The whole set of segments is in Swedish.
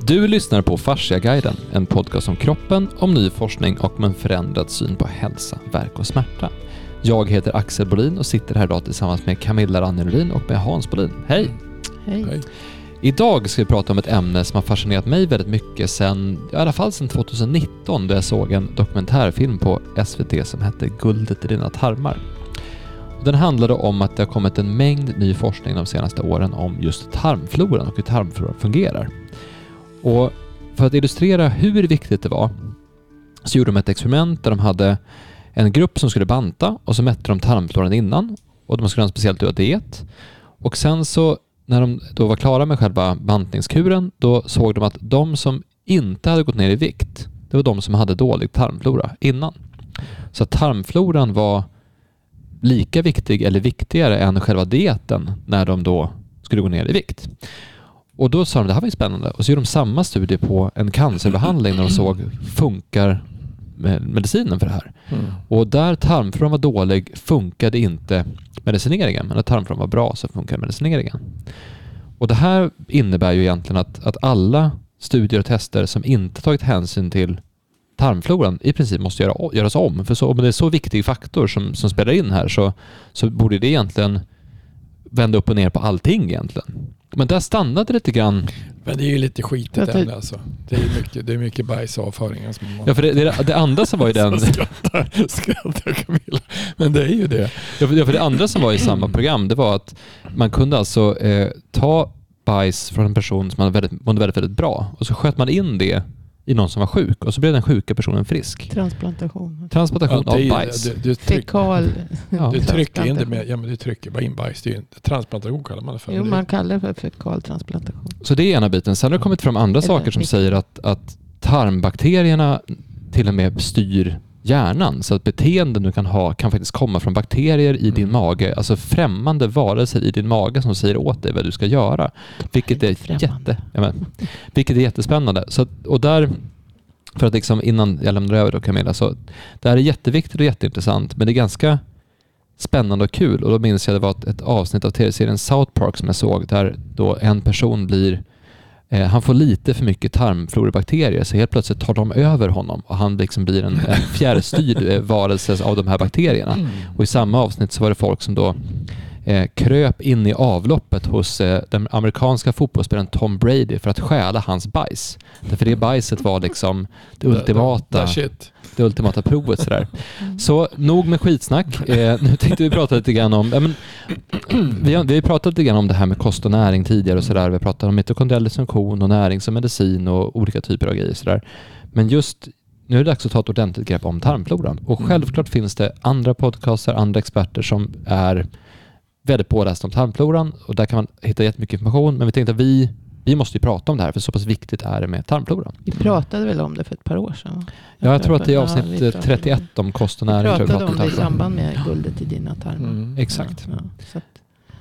Du lyssnar på Fasciaguiden, en podcast om kroppen, om ny forskning och om en förändrad syn på hälsa, verk och smärta. Jag heter Axel Bolin och sitter här idag tillsammans med Camilla Ranjelin och med Hans Bolin. Hej! Hej. Hej. Idag ska vi prata om ett ämne som har fascinerat mig väldigt mycket sen, i alla fall sedan 2019 då jag såg en dokumentärfilm på SVT som hette Guldet i dina tarmar. Den handlade om att det har kommit en mängd ny forskning de senaste åren om just tarmfloran och hur tarmfloran fungerar. Och för att illustrera hur viktigt det var så gjorde de ett experiment där de hade en grupp som skulle banta och så mätte de tarmfloran innan och de skulle ha en speciellt dyr diet. Och sen så när de då var klara med själva bantningskuren då såg de att de som inte hade gått ner i vikt det var de som hade dålig tarmflora innan. Så att tarmfloran var lika viktig eller viktigare än själva dieten när de då skulle gå ner i vikt. Och då sa de det här var ju spännande och så gjorde de samma studie på en cancerbehandling när de såg funkar med medicinen för det här. Mm. Och där tarmfloran var dålig funkade inte medicineringen, men när tarmfloran var bra så funkade medicineringen. Och det här innebär ju egentligen att, att alla studier och tester som inte tagit hänsyn till tarmfloran i princip måste göra, göras om. För så, om det är så viktig faktor som, som spelar in här så, så borde det egentligen vända upp och ner på allting egentligen. Men där stannade det lite grann. Men det är ju lite skitigt ämne alltså. Det är mycket, det är mycket bajsavföringar som man... Ja, för det, det, det andra som var i den... Skrattar, skrattar Camilla. Men det är ju det. Ja, för, ja, för det andra som var i samma program, det var att man kunde alltså eh, ta bajs från en person som hade väldigt, mådde väldigt, väldigt bra och så sköt man in det i någon som var sjuk och så blev den sjuka personen frisk. Transplantation. Transplantation Ja, det är av ju- bajs. Du, du, tryck, Fekal. Ja. du trycker in det med, ja men du trycker bara in bajs. Det är ju transplantation kallar man det för. Jo, man kallar det för fekal transplantation. Så det är ena biten. Sen har det kommit fram andra Eller saker som säger att, att tarmbakterierna till och med styr hjärnan. Så att beteenden du kan ha kan faktiskt komma från bakterier i din Mm. mage. Alltså främmande varelser i din mage som säger åt dig vad du ska göra. Vilket är, jätte, ja, men, vilket är jättespännande. Så, att- och där, för att liksom innan jag lämnar över då Camilla, så det här är jätteviktigt och jätteintressant men det är ganska spännande och kul. Och då minns jag det var ett, ett avsnitt av tv-serien South Park som jag såg där då en person blir han får lite för mycket tarmflorebakterier så helt plötsligt tar de över honom och han liksom blir en, en fjärrstyrd eh, varelse av de här bakterierna. Mm. Och i samma avsnitt så var det folk som då eh, kröp in i avloppet hos eh, den amerikanska fotbollsspelaren Tom Brady för att stjäla hans bajs. Därför det bajset var liksom det ultimata, det ultimata provet. Sådär. Så nog med skitsnack. Eh, nu tänkte vi prata lite grann om... Ja, men, vi, har, vi har pratat lite grann om det här med kost och näring tidigare och sådär. Vi har pratat om mitokondriell dysfunktion och närings och medicin och olika typer av grejer. Sådär. Men just nu är det dags att ta ett ordentligt grepp om tarmfloran. Och Mm. självklart finns det andra podcaster, andra experter som är väldigt pålästa om tarmfloran och där kan man hitta jättemycket information. Men vi tänkte att vi, vi måste ju prata om det här för så pass viktigt är det med tarmfloran. Vi pratade väl om det för ett par år sedan? Ja, jag tror att det är Ja, avsnitt pratade- 31 om kost och Vi näring. tror jag vi pratade om det i samband med guldet i dina tarmar. Mm. Exakt. Ja, så att,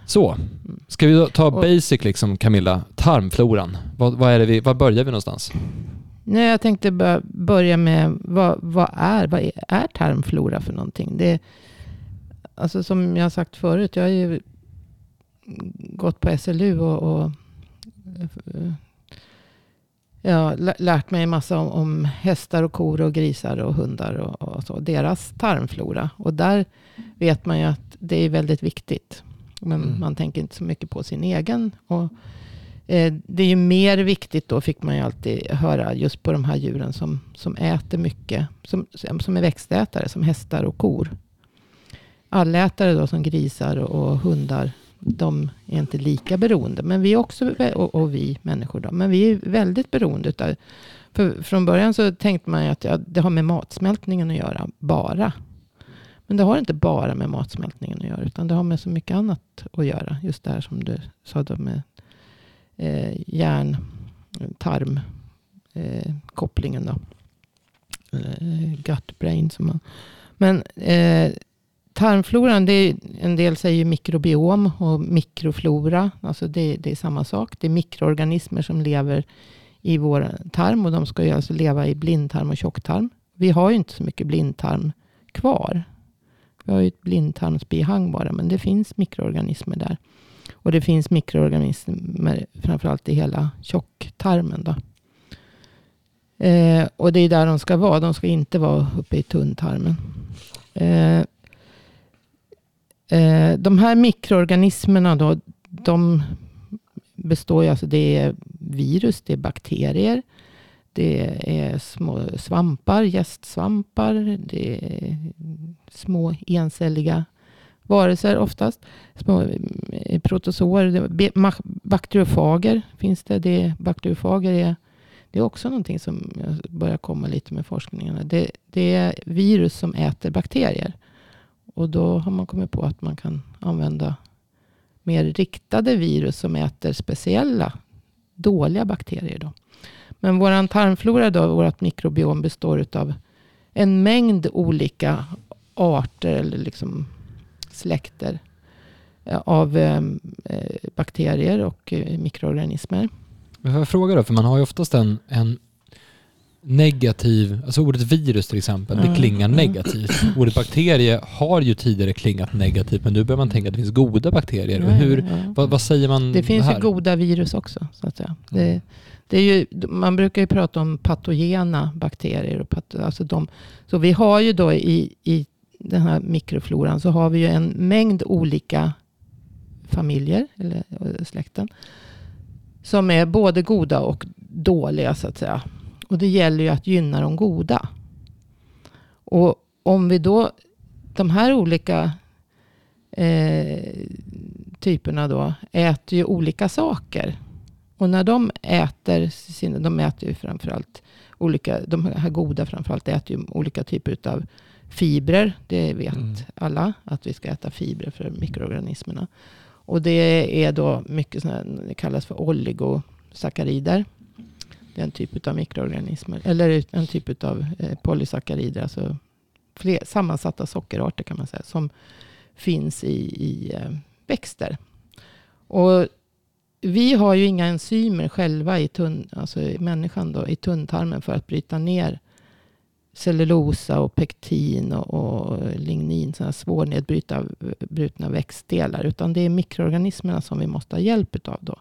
Så, mm. ska vi ta basic liksom Camilla, tarmfloran. Vad, vad är det vi, var börjar vi någonstans? Nej, jag tänkte bör- börja med vad, vad, är, vad är, är tarmflora för någonting? Det, alltså som jag har sagt förut, jag har ju gått på SLU och, och ja, lä- lärt mig en massa om, om hästar och kor och grisar och hundar och, och så. Deras tarmflora. Och där vet man ju att det är väldigt viktigt. Men Mm. man tänker inte så mycket på sin egen. Och Eh, det är ju mer viktigt då, fick man ju alltid höra, just på de här djuren som, som äter mycket. Som, som är växtätare, som hästar och kor. Allätare då, som grisar och hundar, de är inte lika beroende. Men vi också, och, vi människor då, men vi är väldigt beroende utav, för från början så tänkte man ju att ja, det har med matsmältningen att göra, bara. Men det har inte bara med matsmältningen att göra, utan det har med så mycket annat att göra. Just det här som du sa då med eh, järn, tarm, eh, kopplingen då. Eh, gut brain. Som man. Men eh, tarmfloran, det är, en del säger ju mikrobiom och mikroflora. Alltså det, det är samma sak. Det är mikroorganismer som lever i vår tarm och de ska ju alltså leva i blindtarm och tjocktarm. Vi har ju inte så mycket blindtarm kvar. Vi har ju ett blindtarmsbihang bara, men det finns mikroorganismer där. Och det finns mikroorganismer framförallt i hela tjocktarmen. Då. Eh, och det är där de ska vara. De ska inte vara uppe i tunntarmen. Eh, eh, de här mikroorganismerna då, de består ju, alltså det är virus, det är bakterier, det är små svampar, gästsvampar, det är små encelliga varelser oftast. Små protosor. protozoer, bakteriofager finns det. det bakteriofager är, det är också någonting som börjar komma lite med forskningen. Det, det är virus som äter bakterier. Och då har man kommit på att man kan använda mer riktade virus som äter speciella dåliga bakterier. Då. Men vår tarmflora, då, vårt mikrobiom, består av en mängd olika arter eller liksom släkter eh, av eh, eh, bakterier och eh, mikroorganismer. Men får jag fråga då, för man har ju oftast en, en negativ, alltså ordet virus till exempel, det Mm, klingar mm. negativt. Ordet bakterie har ju tidigare klingat negativt, men nu börjar man tänka att det finns goda bakterier. Ja, Hur, vad, vad säger man Det finns här? ju goda virus också. Så att säga. Det, Mm. det är ju, man brukar ju prata om patogena bakterier. Och pato, alltså de, så vi har ju då i, i den här mikrofloran så har vi ju en mängd olika familjer, eller släkten, som är både goda och dåliga så att säga. Och det gäller ju att gynna de goda. Och om vi då, de här olika eh, typerna då äter ju olika saker. Och när de äter, sina, de äter ju framförallt olika, de här goda framförallt äter ju olika typer av fibrer. Det vet Mm. alla, att vi ska äta fibrer för mikroorganismerna. Och det är då mycket sådana det kallas för oligosackarider. En typ av mikroorganismer, eller en typ av eh, polysackarider, alltså fler, sammansatta sockerarter kan man säga, som finns i, i eh, växter. Och vi har ju inga enzymer själva i, tunn, alltså i människan då, i tunntarmen för att bryta ner cellulosa och pektin och, och lignin, sådana svårnedbrutna eh, växtdelar. Utan det är mikroorganismerna som vi måste ha hjälp av då.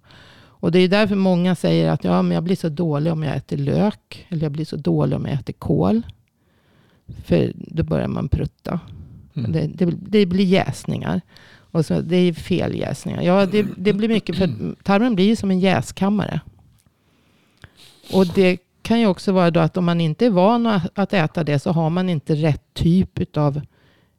Och det är därför många säger att ja, men jag blir så dålig om jag äter lök. Eller jag blir så dålig om jag äter kål. För då börjar man prutta. Mm. Det, det, det blir jäsningar. Och så, det är fel jäsningar. Ja, det, det blir mycket. För tarmen blir som en jäskammare. Och det kan ju också vara då att om man inte är van att att äta det så har man inte rätt typ av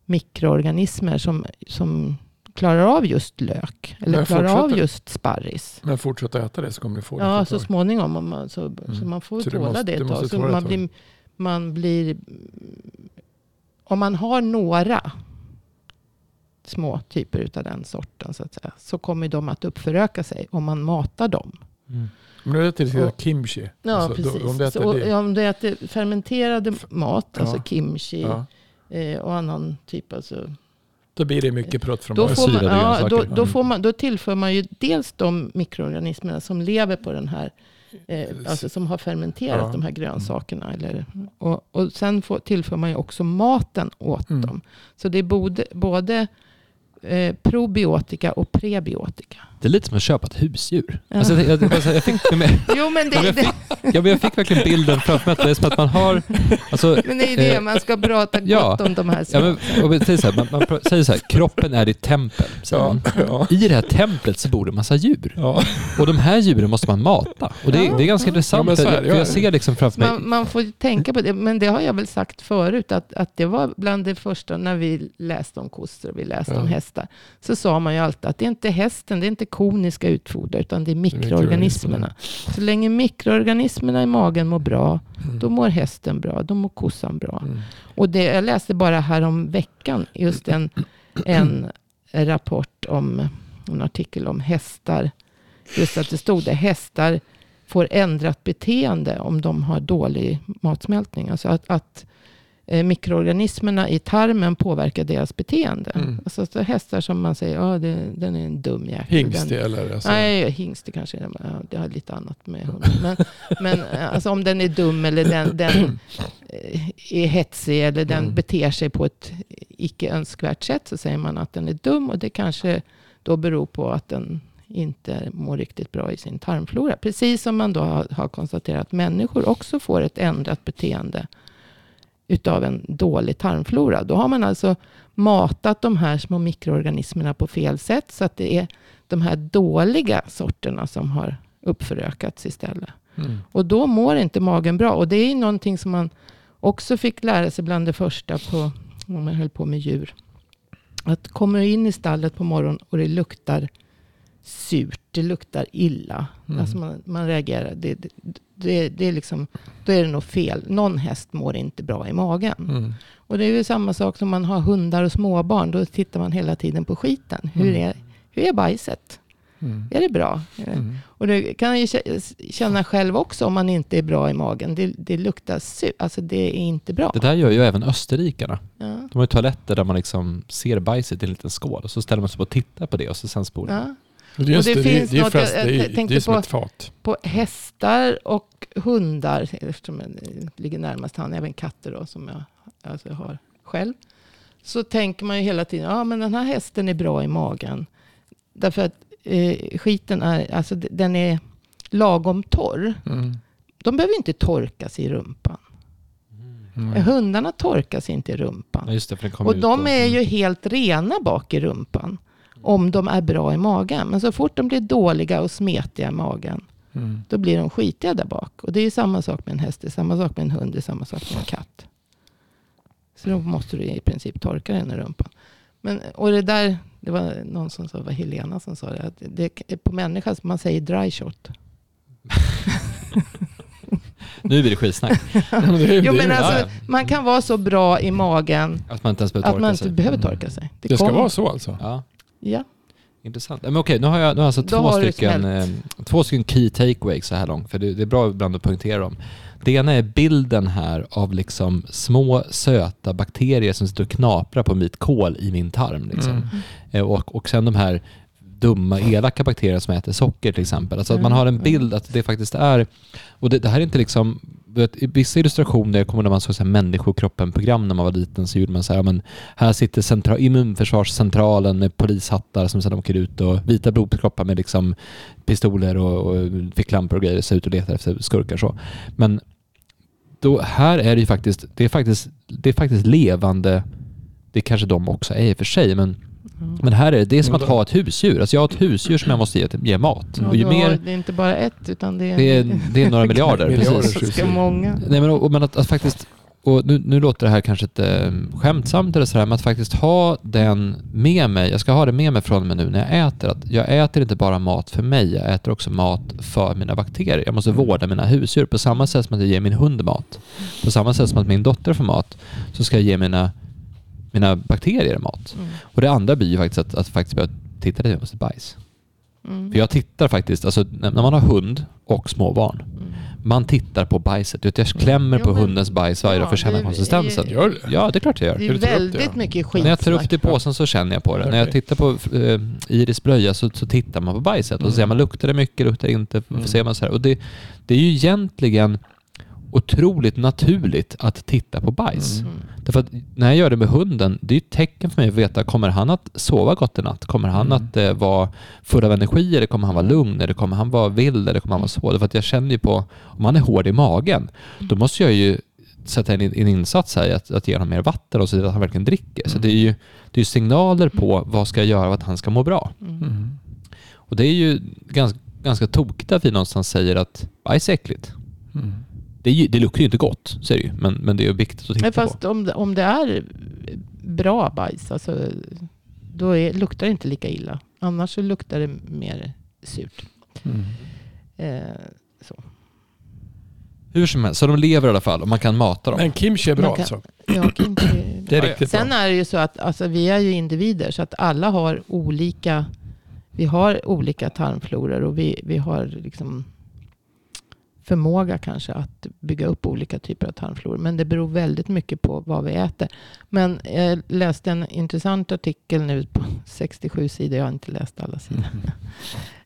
mikroorganismer som, som klarar av just lök. Eller klarar av just sparris. Men fortsätt äta det så kommer du få det. Ja, så småningom. Om man, så, så man får Så det tåla måste- det ett tag. Så man blir, man blir... Om man har några små typer av den sorten så att säga. Så kommer de att uppföröka sig om man matar dem. Mm. Men du äter till kimchi. Ja, Alltså, då- precis. om du äter så, det. om du äter fermenterade mat, Ja. alltså kimchi Ja, eh, och annan typ. Alltså, då blir det mycket prutt från då, får man, ja, då, då, får man, då tillför man ju dels de mikroorganismerna som lever på den här, eh, alltså som har fermenterat Ja. de här grönsakerna. Eller, och, och sen får, tillför man ju också maten åt Mm. dem. Så det är både, både eh, probiotika och prebiotika. Det är lite som att köpa ett husdjur. Ja. Alltså, jag, jag, alltså, jag, fick, med, Jo, men Ja, det, men det, ja, men jag fick verkligen bilden framför mig att det är som att man har... Alltså, men det är det Eh, man ska prata ja. gott om de här ja, men, säger så här, man, man säger så här, kroppen är ditt tempel. Säger Ja, man. ja. I det här templet så bor det en massa djur. Ja. Och de här djuren måste man mata. Och det, Ja, det är ganska ja. intressant. Ja, men så är det, för ja. jag ser liksom framför mig... Man, man får ju tänka på det, men det har jag väl sagt förut, att, att det var bland det första när vi läste om kossor och vi läste Ja. om hästar. Så sa man ju alltid att det är inte hästen, det är inte koniska utfoder, utan det är mikroorganismerna. Så länge mikroorganismerna i magen mår bra, Mm. då mår hästen bra, då mår kossan bra. Mm. Och det, jag läste bara här om veckan just en, en rapport om, en artikel om hästar. Just att det stod det, hästar får ändrat beteende om de har dålig matsmältning. Alltså att, att eh, mikroorganismerna i tarmen påverkar deras beteende. Mm. Alltså så hästar som man säger, ja det, den är en dum jäkel. Hingst eller? Alltså, Nej, hingst kanske ja, det har lite annat med hunden. Men, men eh, alltså om den är dum eller den, den eh, är hetsig eller den Mm. beter sig på ett icke önskvärt sätt så säger man att den är dum och det kanske då beror på att den inte mår riktigt bra i sin tarmflora. Precis som man då har, har konstaterat att människor också får ett ändrat beteende utav en dålig tarmflora. Då har man alltså matat de här små mikroorganismerna på fel sätt. Så att det är de här dåliga sorterna som har uppförökats istället. Mm. Och då mår inte magen bra. Och det är ju någonting som man också fick lära sig bland det första på, om man höll på med djur. Att komma in i stallet på morgonen och det luktar surt, det luktar illa. Mm. Alltså man, man reagerar. Det, det, det, det är liksom, då är det nog fel. Någon häst mår inte bra i magen. Mm. Och det är ju samma sak som man har hundar och småbarn. Då tittar man hela tiden på skiten. Hur, Mm. är, hur är bajset? Mm. Är det bra? Mm. Och det kan jag ju kä- känna själv också om man inte är bra i magen. Det, det luktar surt. Alltså det är inte bra. Det där gör ju även österrikarna. Ja. De har ju toaletter där man liksom ser bajset i en liten skål och så ställer man sig på och tittar på det och så sen spolar. Ja. Just Och det det, det, finns det är något- jag- det jag är, tänkte som på- ett fat. På hästar och hundar, eftersom det ligger närmast han, även katter då, som jag alltså har själv. Så tänker man ju hela tiden, ja men den här hästen är bra i magen. Därför att eh, skiten är, alltså den är lagom torr. Mm. De behöver inte torkas i rumpan. Mm. Hundarna torkas inte i rumpan. Ja, det, Och de är ju helt rena bak i rumpan. Om de är bra i magen. Men så fort de blir dåliga och smetiga i magen. Mm. Då blir de skitiga där bak. Och det är ju samma sak med en häst. Det är samma sak med en hund. Det är samma sak med en katt. Så då måste du i princip torka den i rumpan. Men, och det där, det var någon som sa, det var Helena som sa det. Att det är på människa som man säger dry shot. Nu blir det skitsnack. Det Jo det men alltså, man kan vara så bra i magen Att man inte ens behöver att torka man inte sig. behöver torka sig. Det ska kommer. vara så alltså? Ja, Ja. intressant. Men okej, nu har jag, nu har jag alltså Då två har stycken, eh, två stycken key takeaways så här långt. För det, det är bra ibland att poängtera dem. Det ena är bilden här av liksom små söta bakterier som sitter och knaprar på mitt kol i min tarm. Liksom. Mm. Eh, Och, och sen de här dumma, elaka bakterier som äter socker till exempel. Alltså att man Mm, har en mm. bild att det faktiskt är... Och det, det här är inte liksom... Vet, I vissa illustrationer kommer när man såg så här människokroppen-program när man var liten så gjorde man så här, men här sitter central, immunförsvarscentralen med polishattar som sedan åker ut och vita blodkroppar med liksom pistoler och, och ficklampor och grejer ser ut och letar efter skurkar så. Men då, här är det ju faktiskt, det är faktiskt, det är faktiskt levande, det kanske de också är i och för sig, men Mm. men här är det, det är som att då. ha ett husdjur. Alltså jag har ett husdjur som jag måste ge, ge mat. Ja, Och ju har- mer, Det är inte bara ett, utan det är, det är, det är några miljarder. Precis. ganska många. Nej, men, och, men att, att faktiskt, och nu, nu låter det här kanske inte eh, skämtsamt eller sådär, men att faktiskt ha den med mig, jag ska ha det med mig från och med nu när jag äter, att jag äter inte bara mat för mig, jag äter också mat för mina bakterier. Jag måste vårda mina husdjur på samma sätt som att jag ger min hund mat. På samma sätt som att min dotter får mat, så ska jag ge mina, mina bakterier mat. Mm. Och det andra blir ju faktiskt att, att faktiskt börja titta lite på sitt bajs. Mm. För jag tittar faktiskt, alltså när man har hund och småbarn, Mm. man tittar på bajset. Du vet, Jag klämmer Jo, på men- hundens bajs varje dag för att Ja, känna konsistensen. Gör det? Ja, det är klart jag gör. Det är väldigt det? mycket skit. När jag tar upp det i påsen så känner jag på det. När jag tittar på eh, Iris blöja så, så tittar man på bajset och så ser man luktar det mycket, luktar det inte, Mm. ser man så här. Och det, det är ju egentligen otroligt naturligt att titta på bajs. Mm. Mm. Därför att när jag gör det med hunden, det är ju ett tecken för mig att veta, kommer han att sova gott i natt? Kommer han Mm. att eh, vara full av energi eller kommer han vara lugn? Eller kommer han vara vild eller kommer han vara så? Därför att jag känner ju på, om han är hård i magen, då måste jag ju sätta in en insats här att, att ge honom mer vatten och se till att han verkligen dricker. Så Mm. det är ju det är signaler på vad ska jag göra för att han ska må bra. Mm. Mm. Och det är ju ganska, ganska tokigt att vi någonstans säger att bajs är äckligt. Det, det luktar ju inte gott, så är det ju. Men, men det är viktigt att titta Men på. fast om det, om det är bra bajs, alltså, då är, luktar det inte lika illa. Annars så luktar det mer surt. Mm. Eh, Hur som helst, så de lever i alla fall och man kan mata dem. Men kimchi är bra Man kan- alltså? kan inte, Det är Ja, ja. riktigt Sen bra. är det ju så att alltså, vi är ju individer så att alla har olika, vi har olika tarmfloror och vi, vi har liksom förmåga kanske att bygga upp olika typer av tarmfloror. Men det beror väldigt mycket på vad vi äter. Men jag läste en intressant artikel nu på 67 sidor, jag har inte läst alla sidor,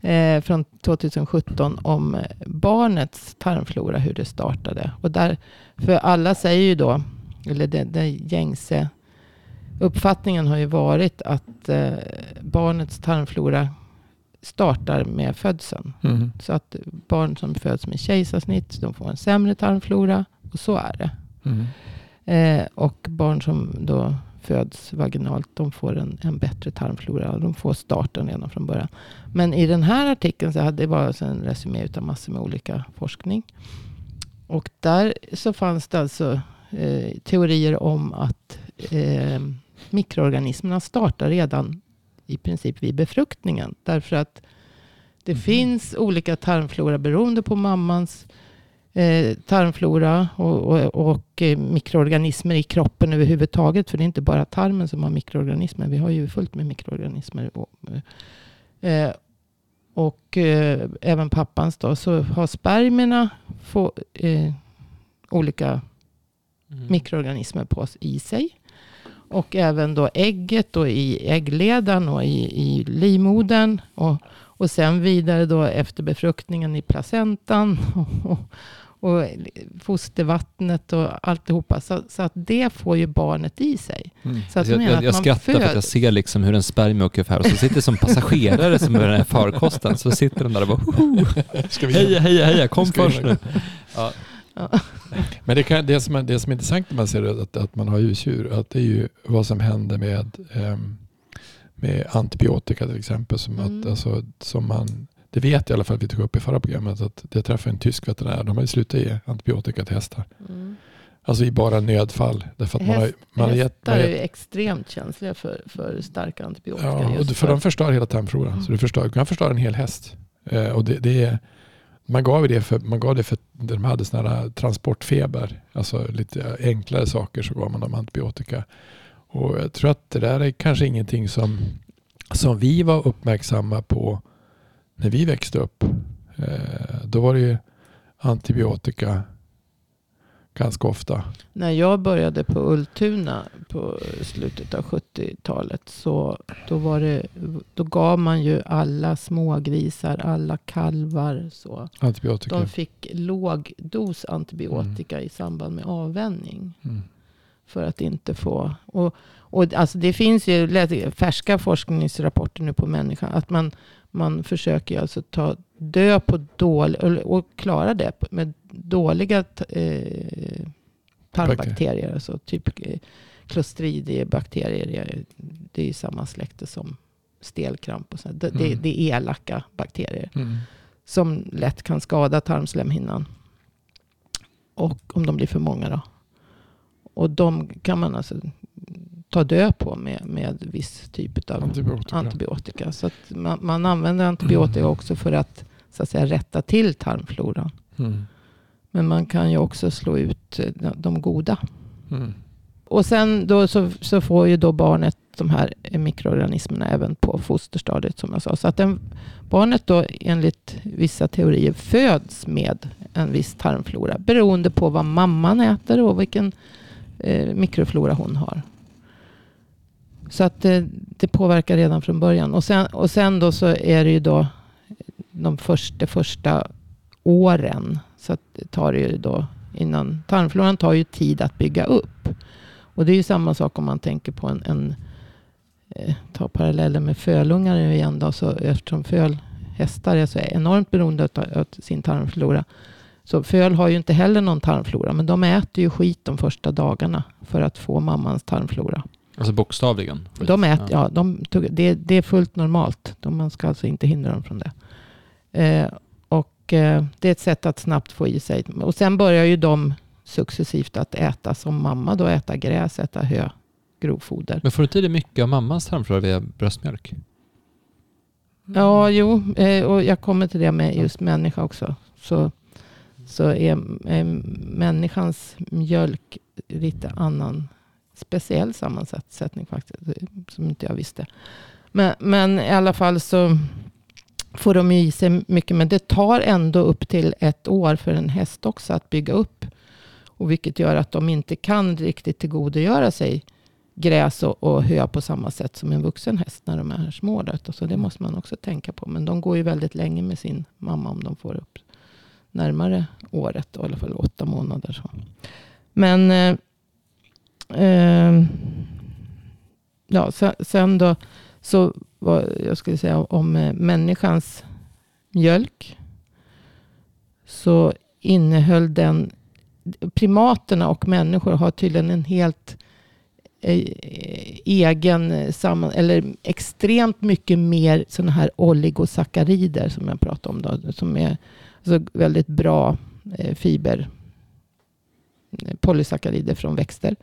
eh, från 2017 om barnets tarmflora, hur det startade. Och där, för alla säger ju då, eller det gängse uppfattningen har ju varit att eh, barnets tarmflora startar med födseln. Mm. Så att barn som föds med kejsarsnitt, de får en sämre tarmflora. Och så är det. Mm. Eh, och barn som då föds vaginalt, de får en, en bättre tarmflora. De får starten redan från början. Men i den här artikeln så hade det var alltså en resumé utav massor med olika forskning. Och där så fanns det alltså eh, teorier om att eh, mikroorganismerna startar redan i princip vid befruktningen. Därför att det Mhm. finns olika tarmflora beroende på mammans eh, tarmflora och, och, och eh, mikroorganismer i kroppen överhuvudtaget. För det är inte bara tarmen som har mikroorganismer. Vi har ju fullt med mikroorganismer. Och, eh, och eh, även pappans då. Så har spermierna få, eh, olika Mm. mikroorganismer på, i sig. Och även då ägget och i äggledan och i, i livmodern. Och, och sen vidare då efter befruktningen i placentan. Och, och fostervattnet och alltihopa. Så, så att det får ju barnet i sig. Mm. Så att jag, menar jag, att jag man skrattar för att jag ser liksom hur en spermie åker för och så sitter som passagerare som är den här farkosten. Så sitter de där och bara Hoho, Ska vi heja, heja, heja, kom Ska vi- först nu. Ja. Ja. Men det, kan, det, som är, det som är intressant när man ser att, att man har husdjur, att det är ju vad som händer med, ehm, med antibiotika till exempel. Som, Mm. att, alltså, som man, det vet jag i alla fall att vi tog upp i förra programmet, att jag träffade en tysk veterinär. De har ju slutat ge antibiotika till hästar. Mm. Alltså i bara nödfall. Därför att man har, Häst- man har gett, Hästar man har är ju gett extför känsliga för, för starka antibiotika. Ja, och det- för de förstör hela tarmfloran. Mm. Så du, förstör, du kan förstöra en hel häst. Eh, och det, det är, man gav det för, man gav det för att de hade såna här transportfeber. Alltså lite enklare saker så gav man dem antibiotika. Och jag tror att det där är kanske ingenting som, som vi var uppmärksamma på när vi växte upp. Eh, då var det ju antibiotika ganska ofta. När jag började på Ultuna på slutet av 70-talet så då, var det, då gav man ju alla smågrisar, alla kalvar så. Antibiotika. De fick låg dos antibiotika i samband med avvänjning. Mm. För att inte få... Och, och alltså det finns ju färska forskningsrapporter nu på människan. Att man, man försöker alltså ta dö på dålig, och klara det med dåliga eh, tarmbakterier. Alltså typ eh, Clostridiebakterier. Det är- ju samma släkte som stelkramp. Och så. Det, Mm. det är elaka bakterier Mm. som lätt kan skada tarmslemhinnan. Och om de blir för många då. Och de kan man alltså ta död på med, med viss typ av Antibiotika. antibiotika. Så att man, man använder antibiotika också för att, så att säga, rätta till tarmfloran. Mm. Men man kan ju också slå ut eh, de, de goda. Mm. Och sen då så, så får ju då barnet de här mikroorganismerna även på fosterstadiet som jag sa. Så att den, barnet då enligt vissa teorier föds med en viss tarmflora beroende på vad mamman äter och vilken eh, mikroflora hon har. Så att det, det påverkar redan från början. Och sen, och sen då så är det ju då de första, första åren. Så att det tar ju då innan tarmfloran tar ju tid att bygga upp. Och det är ju samma sak om man tänker på en, en eh, ta paralleller med fölungar nu igen då, så eftersom fölhästar är så enormt beroende av, sin tarmflora. Så föl har ju inte heller någon tarmflora, men de äter ju skit de första dagarna för att få mammans tarmflora. Alltså bokstavligen. De äter, ja. de tog, det, det är fullt normalt. De, man ska alltså inte hindra dem från det. Eh, och eh, det är ett sätt att snabbt få i sig. Och sen börjar ju de successivt att äta som mamma då. Äta gräs, äta hö, grovfoder. Men får du inte dig mycket av mammans tarmflora via bröstmjölk? Ja, jo. Eh, och jag kommer till det med just människa också. Så, så är, är människans mjölk lite annan speciell sammansättning faktiskt. Som inte jag visste. Men, men i alla fall så får de ju i sig mycket. Men det tar ändå upp till ett år för en häst också att bygga upp. Och vilket gör att de inte kan riktigt tillgodogöra sig gräs och, och hö på samma sätt som en vuxen häst när de är små. Då. Så det måste man också tänka på. Men de går ju väldigt länge med sin mamma om de får upp närmare året. Då, I alla fall åtta månader. Så. Men eh, eh, ja, sen, sen då så vad jag skulle säga om eh, människans mjölk. Så innehöll den, primaterna och människor har tydligen en helt eh, egen, eh, samman, eller extremt mycket mer sådana här oligosackarider som jag pratade om. Då, som är alltså väldigt bra fiber, polysackarider från växter.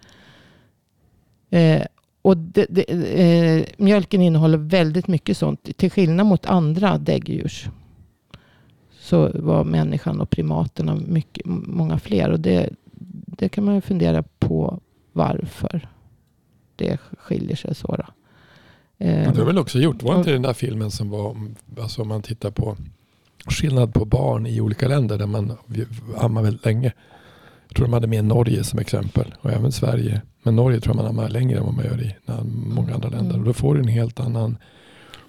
Och det, det, eh, mjölken innehåller väldigt mycket sånt. Till skillnad mot andra däggdjurs. Så var människan och primaterna mycket, många fler. Och det, det kan man ju fundera på varför det skiljer sig så. Då. Eh, det har väl också gjort, var inte den där filmen som var, alltså om man tittar på skillnad på barn i olika länder där man ammar väldigt länge. Jag tror de hade med Norge som exempel och även Sverige. Men Norge tror jag man ammar längre än vad man gör i många andra länder. Mm. Och då får du en helt annan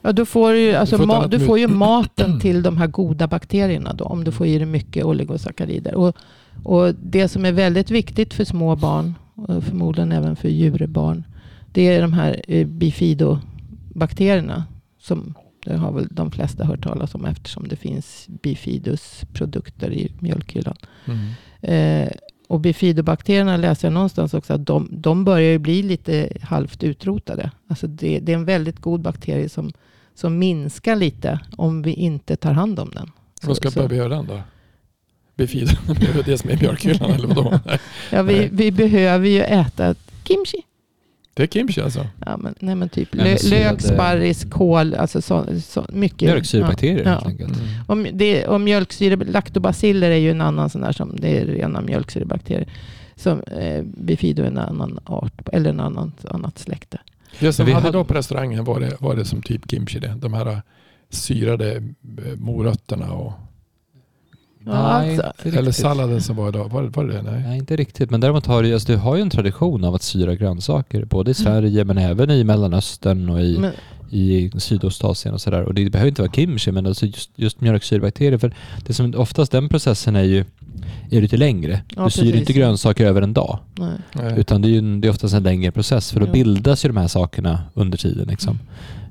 Ja, då får du, alltså, du, får, du får ju maten till de här goda bakterierna då, om du får i dig mycket oligosackarider. Och, och det som är väldigt viktigt för små barn, och förmodligen även för djurbarn, det är de här eh, bifidobakterierna. Som det har väl de flesta hört talas om eftersom det finns bifidus produkter i mjölkhyllan. Mm. Eh, och bifidobakterierna läser jag någonstans också att de, de börjar ju bli lite halvt utrotade. Alltså det, det, är en väldigt god bakterie som, som minskar lite om vi inte tar hand om den. Vad ska Börje göra den då? Bifido, det som är i mjölkhyllan eller vadå? ja, vi, vi behöver ju äta kimchi. Det är kimchi alltså? Ja, men, nej, men typ lö, lök, sparris, kål, alltså så, så mycket. Mjölksyrebakterier ja, helt ja. enkelt. Mm. Och, det, och mjölksyre, laktobaciller är ju en annan sån där som, det är rena mjölksyrebakterier. Som eh, bifido är en annan art, eller en annan, annat släkte. Det som vi hade då på restaurangen var det, var det som typ kimchi det. De här syrade eh, morötterna och Nej, Eller salladen som var idag. Var, var det det? Nej. Nej, inte riktigt. Men däremot har du, alltså, du har ju en tradition av att syra grönsaker. Både i mm. Sverige men även i Mellanöstern och i, men, i Sydostasien och sådär. Och det behöver inte vara kimchi men alltså just, just mjölksyrebakterier. För det som oftast den processen är ju är lite längre. Ja, du syr inte grönsaker över en dag. Nej. Utan det är, ju, det är oftast en längre process för då ja. bildas ju de här sakerna under tiden. Liksom.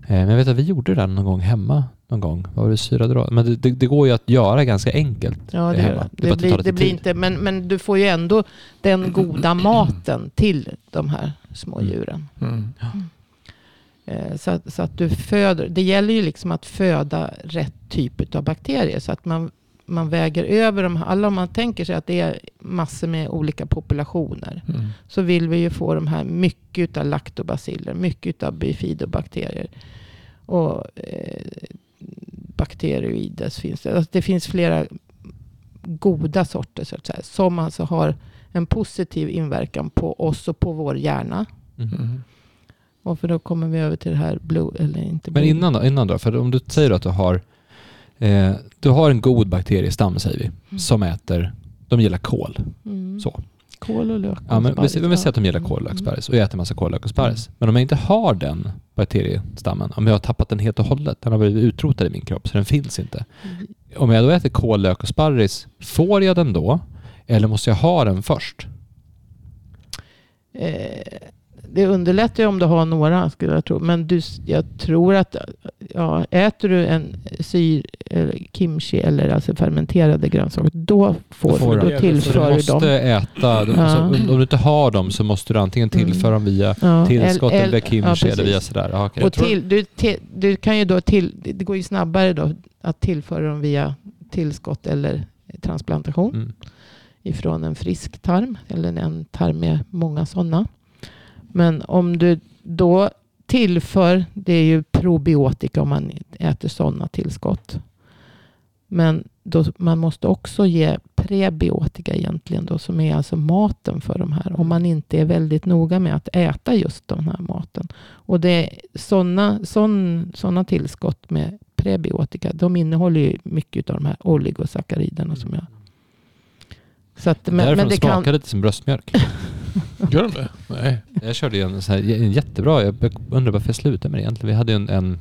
Mm. Eh, men jag vet att vi gjorde det någon gång hemma. Någon gång. Vad var det syrade då? Men det, det, det, går ju att göra ganska enkelt ja, det, hemma. Det, det blir, det blir inte, men, men du får ju ändå den goda maten till de här små mm. djuren. Mm. Mm. Så, att, så att du föder. Det gäller ju liksom att föda rätt typ av bakterier. Så att man, man väger över dem. Alla om man tänker sig att det är massor med olika populationer. Mm. Så vill vi ju få de här mycket av laktobaciller. Mycket av bifidobakterier. Och eh, bakterioides finns det. Alltså det finns flera goda sorter så att säga. Som alltså har en positiv inverkan på oss och på vår hjärna. Mm. Och för då kommer vi över till det här blue, eller inte blue. Men innan då, innan då, för om du säger att du har eh, du har en god bakteriestam säger vi, mm. som äter, de gillar kol. Mm. Så. Kål och lök. Ja, men vi, vi säger att de gillar kål och sparris och äter massa kål, lök och sparris. Mm. Men om jag inte har den bakteriestammen, om jag har tappat den helt och hållet, den har blivit utrotad i min kropp så den finns inte. Mm. Om jag då äter kål, lök och sparris, får jag den då? Eller måste jag ha den först? Eh, det underlättar ju om du har några, skulle jag tro. Men du, jag tror att ja, äter du en syr, eller kimchi eller alltså fermenterade grönsaker, då får, då får du, då tillför du måste äta, du, ja. alltså, om du inte har dem så måste du antingen mm. tillföra dem via ja. tillskott eller, eller kimchi ja, eller via sådär. Ah, okay. Och till, du, till, du kan ju då till, det går ju snabbare då att tillföra dem via tillskott eller transplantation mm. ifrån en frisk tarm eller en tarm med många sådana. Men om du då tillför, det är ju probiotika om man äter sådana tillskott. Men då, man måste också ge prebiotika egentligen då, som är alltså maten för de här. Om man inte är väldigt noga med att äta just den här maten. Och det sådana sån, såna tillskott med prebiotika, de innehåller ju mycket av de här oligosackariderna som jag... Så att, men, Därför men det de smakar kan... lite som bröstmjölk. Gör de det? Nej. Jag körde ju en, så här, en jättebra, jag undrar varför jag slutade med det egentligen. Vi hade ju en, en,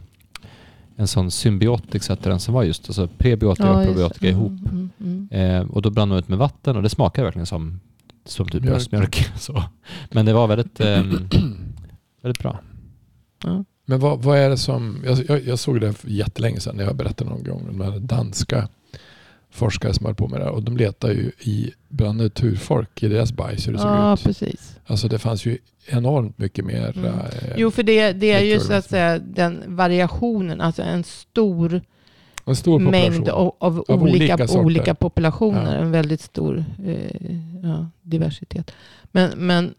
en sån symbiotik den som var just alltså prebiotika ja, och probiotika ihop. Mm, mm, mm. Eh, och då blandade man ut med vatten och det smakade verkligen som, som typ bröstmjölk. Så. Men det var väldigt, eh, väldigt bra. Ja. Men vad, vad är det som, jag, jag, jag såg det för jättelänge sedan när jag berättade någon gång om de här danska forskare som höll på med det här. Och de letar ju i bland naturfolk i deras bajs hur det såg Ja, ut. precis. Alltså det fanns ju enormt mycket mer. Mm. eh, Jo, för det, det är ju så att säga den variationen, alltså en stor en stor mängd av, av, Av olika, olika olika, populationer. Ja. En väldigt stor eh, ja, diversitet. Men, men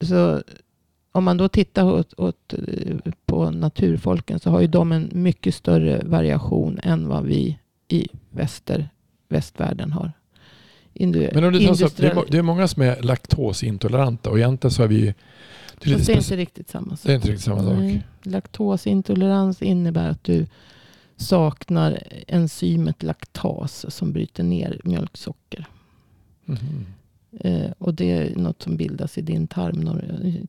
så om man då tittar åt, åt, eh, på naturfolken så har ju de en mycket större variation än vad vi i väster, västvärlden har. Indu, Men om du tar så, det, är, industriell- det är många som är laktosintoleranta och egentligen så är vi. Det är, det är inte riktigt samma sak. det är inte riktigt samma sak. Nej. Laktosintolerans innebär att du saknar enzymet laktas som bryter ner mjölksocker. Mhm. Eh, och det är något som bildas i din tarm,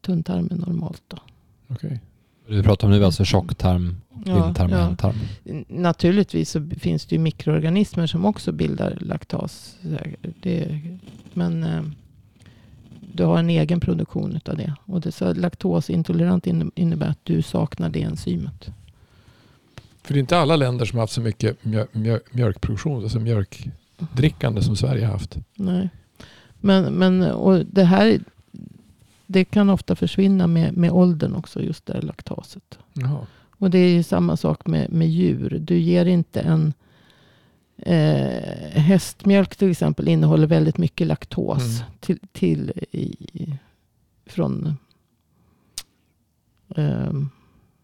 tunntarmen normalt. Då. Okej. Vi pratar om nu alltså tjocktarm, blindtarm och ja. ändtarm. Naturligtvis så finns det ju mikroorganismer som också bildar laktas. Det, men eh, du har en egen produktion av det. Och det så laktosintolerant inne- innebär att du saknar det enzymet. För det är inte alla länder som har haft så mycket mjö, mjö, mjölkproduktion, alltså mjölkdrickande som Sverige har haft. Nej. Men, men och det här det kan ofta försvinna med, med åldern också, just det här laktaset. Jaha. Och det är ju samma sak med, med djur. Du ger inte en eh, hästmjölk till exempel innehåller väldigt mycket laktos Mm. till, till i, från ehm,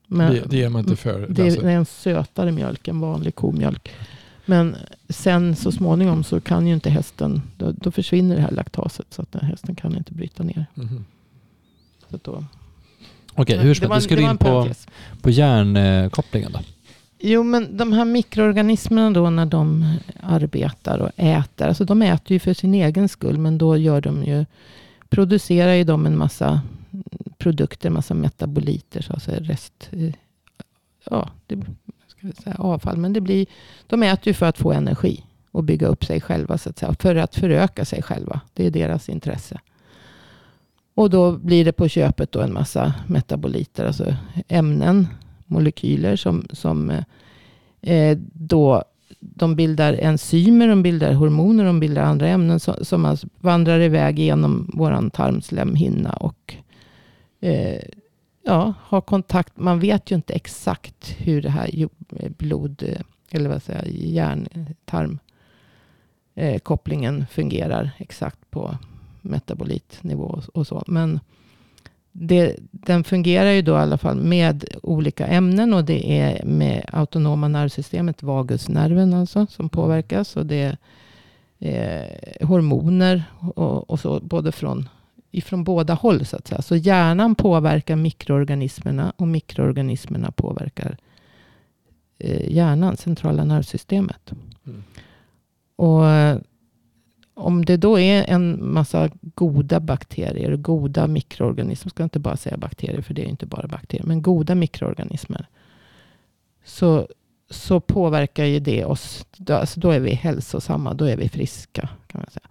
men, det, det ger man inte för. det alltså, är en sötare mjölk än vanlig komjölk. Men sen så småningom så kan ju inte hästen, då, då försvinner det här laktaset så att hästen kan inte bryta ner. mhm. Så att då, Okej, hur det ska var du det var in på, parentes. på hjärnkopplingen då? Jo, men de här mikroorganismerna då när de arbetar och äter. Alltså de äter ju för sin egen skull. Men då gör de ju, producerar ju de en massa produkter, en massa metaboliter. Så alltså rest, ja, det ska vi säga avfall. Men det blir, de äter ju för att få energi. Och bygga upp sig själva så att säga. För att föröka sig själva. Det är deras intresse. Och då blir det på köpet då en massa metaboliter. Alltså ämnen molekyler som, som eh, då de bildar enzymer, de bildar hormoner, de bildar andra ämnen som, som alltså vandrar iväg genom vår tarmslemhinna och eh, ja, har kontakt. Man vet ju inte exakt hur det här eh, blod eh, eller vad säger jag, hjärn-tarm eh, kopplingen fungerar exakt på metabolitnivå och, och så. Men det, den fungerar ju då i alla fall med olika ämnen och det är med autonoma nervsystemet, vagusnerven alltså, som påverkas. Och det är eh, hormoner och, och så, både från, ifrån båda håll så att säga. Så hjärnan påverkar mikroorganismerna och mikroorganismerna påverkar eh, hjärnan, centrala nervsystemet. Mm. Och eh, om det då är en massa goda bakterier, och goda mikroorganismer, ska jag inte bara säga bakterier, för det är inte bara bakterier, men goda mikroorganismer. Så, så påverkar ju det oss. Då, alltså då är vi hälsosamma, då är vi friska. kan man säga.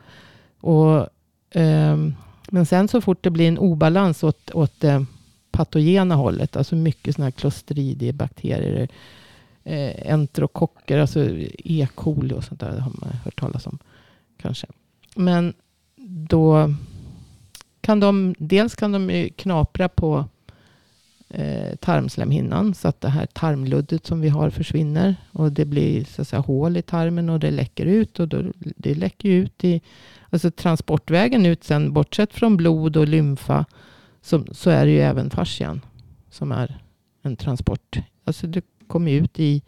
Och, um, men sen så fort det blir en obalans åt, åt det patogena hållet, alltså mycket sådana här clostridiebakterier, eh, enterokocker, alltså E. coli och sånt där har man hört talas om kanske. Men då kan de, dels kan de knapra på eh, tarmslemhinnan så att det här tarmluddet som vi har försvinner och det blir så att säga hål i tarmen och det läcker ut och då, det läcker ut i alltså transportvägen ut sen bortsett från blod och lymfa så, så är det ju även fascian som är en transport. Alltså det kommer ut i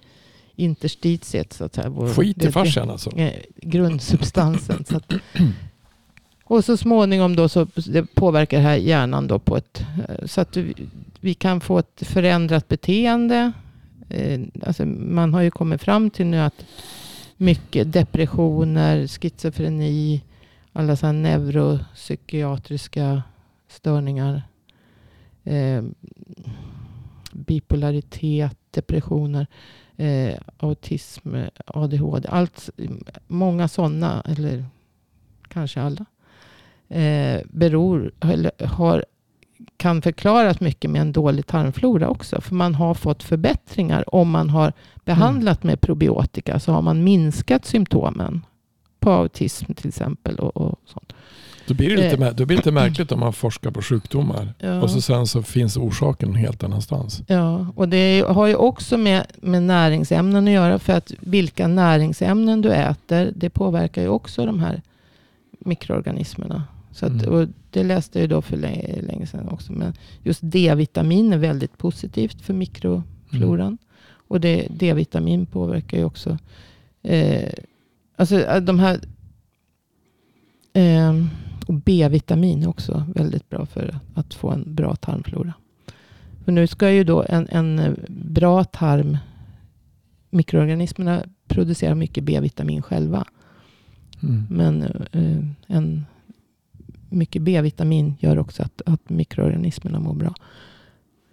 interstitiet så att säga. Vår- Skit i farsan alltså. eh, grundsubstansen. så att, och så småningom då så påverkar det här hjärnan då på ett eh, så att vi, vi kan få ett förändrat beteende. Eh, alltså man har ju kommit fram till nu att mycket depressioner, schizofreni, alla så här neuropsykiatriska störningar, eh, bipolaritet, depressioner, eh, autism, ADHD, allt, många sådana, eller kanske alla, eh, beror, eller har kan förklaras mycket med en dålig tarmflora också. För man har fått förbättringar. Om man har behandlat med probiotika så har man minskat symptomen på autism till exempel. Och, och sånt. Då blir, det lite, Eh. då blir lite märkligt om man forskar på sjukdomar. Ja. Och så sen så finns orsaken helt annanstans. Ja, och det har ju också med, med näringsämnen att göra. För att vilka näringsämnen du äter, det påverkar ju också de här mikroorganismerna. Så att, Mm. och det läste jag då för länge, länge sedan också. Men just D-vitamin är väldigt positivt för mikrofloran. Och det, D-vitamin påverkar ju också eh, alltså eh, de här eh, och B-vitamin är också väldigt bra för att få en bra tarmflora. För nu ska ju då en, en bra tarm, mikroorganismerna producerar mycket B-vitamin själva. Mm. Men eh, en, mycket B-vitamin gör också att, att mikroorganismerna mår bra.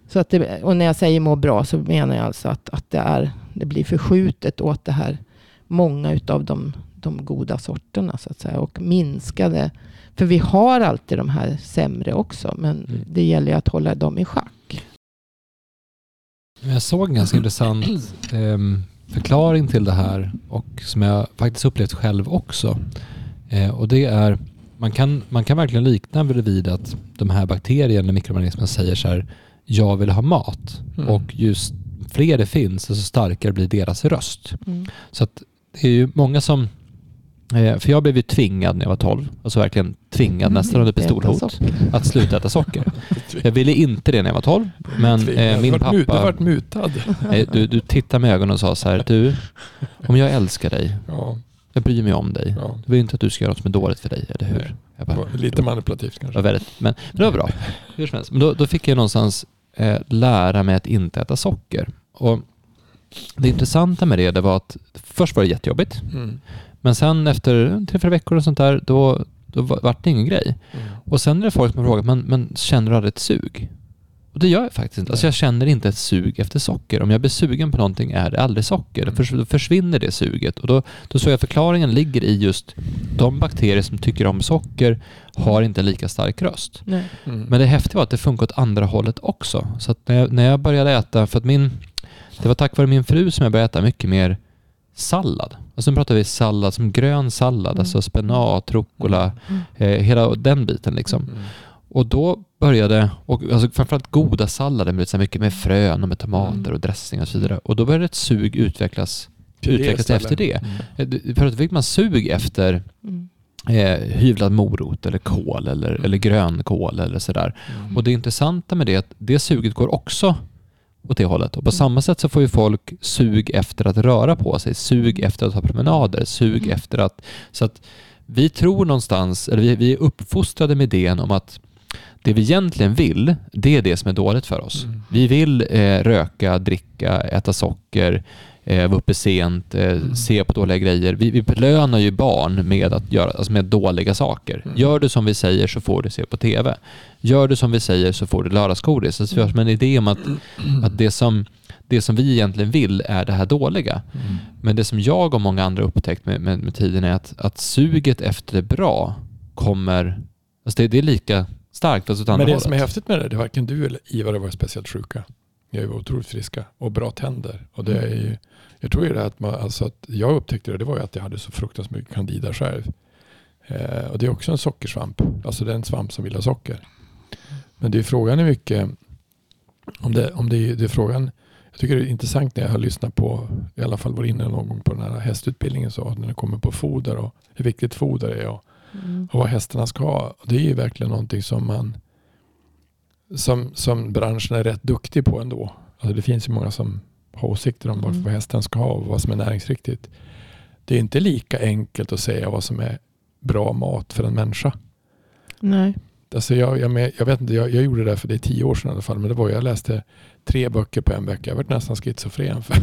Så att det, och när jag säger må bra så menar jag alltså att, att det, är, det blir förskjutet åt det här många utav de, de goda sorterna så att säga. Och minskade. För vi har alltid de här sämre också. Men Mm. det gäller ju att hålla dem i schack. Jag såg en ganska intressant ehm, förklaring till det här och som jag faktiskt upplevt själv också. Eh, och det är, man kan, man kan verkligen likna det vid att de här bakterierna, mikroorganismerna säger så här, jag vill ha mat. Mm. Och just fler det finns, desto starkare blir deras röst. Mm. Så att det är ju många som, eh, för jag blev ju tvingad när jag var 12, alltså verkligen tvingad, nästan under pistolhot, att sluta äta socker. Jag ville inte det när jag var 12, men eh, min mut- Du har pappa, varit mutad. Nej, du, du tittade med ögonen och sa så här, du, om jag älskar dig, Ja, jag bryr mig om dig, ja. det vill inte att du ska göra något som är dåligt för dig, eller hur? Jag bara, Lite manipulativt kanske. var väldigt, men, men det var bra. Hur som helst. Men då, då fick jag någonstans eh, lära mig att inte äta socker. Och det intressanta med det, det var att först var det jättejobbigt, Mm. Men sen efter tre, fyra veckor och sånt där, då, då var- vart det ingen grej. Mm. Och sen är det folk som har frågat, men, men känner du aldrig ett sug? Och det gör jag faktiskt inte. Alltså jag känner inte ett sug efter socker. Om jag blir sugen på någonting är det aldrig socker. Då, förs- då försvinner det suget. Och då, då såg jag förklaringen ligger i just de bakterier som tycker om socker har inte lika stark röst. Nej. Mm. Men det häftiga var att det funkar åt andra hållet också. Så att när jag, när jag började äta, för att min, det var tack vare min fru som jag började äta mycket mer sallad. Alltså nu pratar vi sallad som grön sallad, Mm. alltså spenat, rucola, Mm. eh, hela den biten liksom. Mm. Och då började, och alltså framförallt goda sallader med så mycket med frön och med tomater Mm. och dressing och så vidare. Och då började ett sug utvecklas, det utvecklas istället. efter det. Mm. Eh, det- För att då fick man sug efter Mm. eh, hyvlad morot eller kål eller, Mm. eller grönkål eller sådär. Mm. Och det intressanta med det är att det suget går också åt det hållet. Och på Mm. samma sätt så får ju folk sug efter att röra på sig, sug efter att ha promenader, sug Mm. efter att... Så att vi tror någonstans, eller vi, vi är uppfostrade med idén om att det vi egentligen vill, det är det som är dåligt för oss. Mm. Vi vill eh, röka, dricka, äta socker, eh, vara uppe sent, eh, Mm. se på dåliga grejer. Vi, vi belönar ju barn med, att göra, alltså med dåliga saker. Mm. Gör du som vi säger så får du se på TV. Gör du som vi säger så får du lördagsgodis. Så vi har som en idé om att, att det, som, det som vi egentligen vill är det här dåliga. Mm. Men det som jag och många andra upptäckt med, med, med tiden är att, att suget efter det bra kommer... Alltså det, det är lika starkt åt andra Men det hållet. som är häftigt med det, det är varken du eller Ivar har varit speciellt sjuka. Ni är ju otroligt friska och bra tänder. Och det är ju, jag tror ju det att, man, alltså att jag upptäckte det, det var ju att jag hade så fruktansvärt mycket candida själv. Eh, och det är också en sockersvamp. Alltså det är en svamp som vill ha socker. Men det är frågan är mycket, om det, om det, är, det är frågan, jag tycker det är intressant när jag har lyssnat på, i alla fall var inne någon gång på den här hästutbildningen, så när det kommer på foder och hur viktigt foder är och Mm. och vad hästarna ska ha. Det är ju verkligen någonting som man som, som branschen är rätt duktig på ändå. Alltså det finns ju många som har åsikter om Mm. vad hästen ska ha och vad som är näringsriktigt. Det är inte lika enkelt att säga vad som är bra mat för en människa. Nej. Alltså jag, jag, jag vet inte, jag, jag gjorde det för det är tio år sedan i alla fall. Men det var jag läste tre böcker på en vecka. Jag var nästan schizofren. För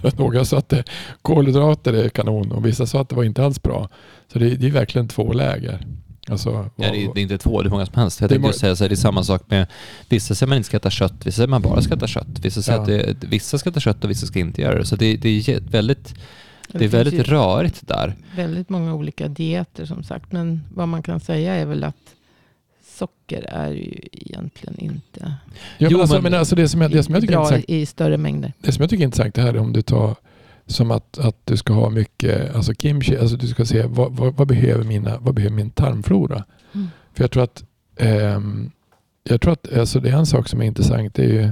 för några sa att det, kolhydrater är kanon och vissa sa att det var inte alls bra. Så det, det är verkligen två läger. Alltså, vad- det, är, det är inte två, det är många som helst. Jag Det är tänkte säga så här, det är samma sak med vissa säger man inte ska äta kött, vissa säger man bara ska äta kött. Vissa säger Ja. att det, vissa ska äta kött och vissa ska inte göra det. Så det, det är väldigt, det är väldigt rörigt där. väldigt många olika dieter som sagt. Men vad man kan säga är väl att socker är ju egentligen inte Jo, men alltså, men- men alltså det, som jag, det, som jag tycker är bra intressant, i större mängder. det som jag tycker är intressant det här är om du tar som att, att du ska ha mycket alltså kimchi, alltså du ska se vad, vad, vad, behöver, mina, vad behöver min tarmflora? Mm. För jag tror att, ehm, jag tror att alltså det är en sak som är intressant. Det är ju,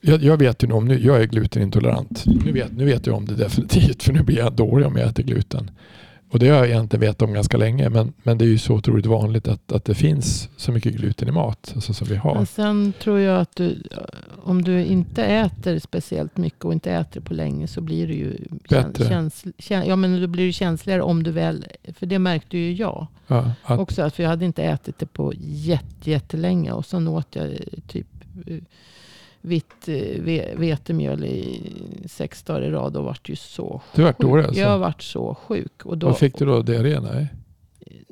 jag, jag vet ju nu om, nu, jag är glutenintolerant. Nu vet, nu vet jag om det definitivt för nu blir jag dålig om jag äter gluten. Och det har jag egentligen vetat om ganska länge men, men det är ju så otroligt vanligt att, att det finns så mycket gluten i mat alltså som vi har. Men sen tror jag att du, om du inte äter speciellt mycket och inte äter på länge så blir du ju Bättre. käns, käns, ja, men då blir du känsligare om du väl, för det märkte ju jag Ja, att, också. För jag hade inte ätit det på jätte, jättelänge och sen åt jag typ eh, vitt eh, ve- vetemjöl i sex dagar i rad och vart ju så du vart sjuk. dålig alltså? Jag vart så sjuk. Och då, Vad fick du då? Diarré? Nej.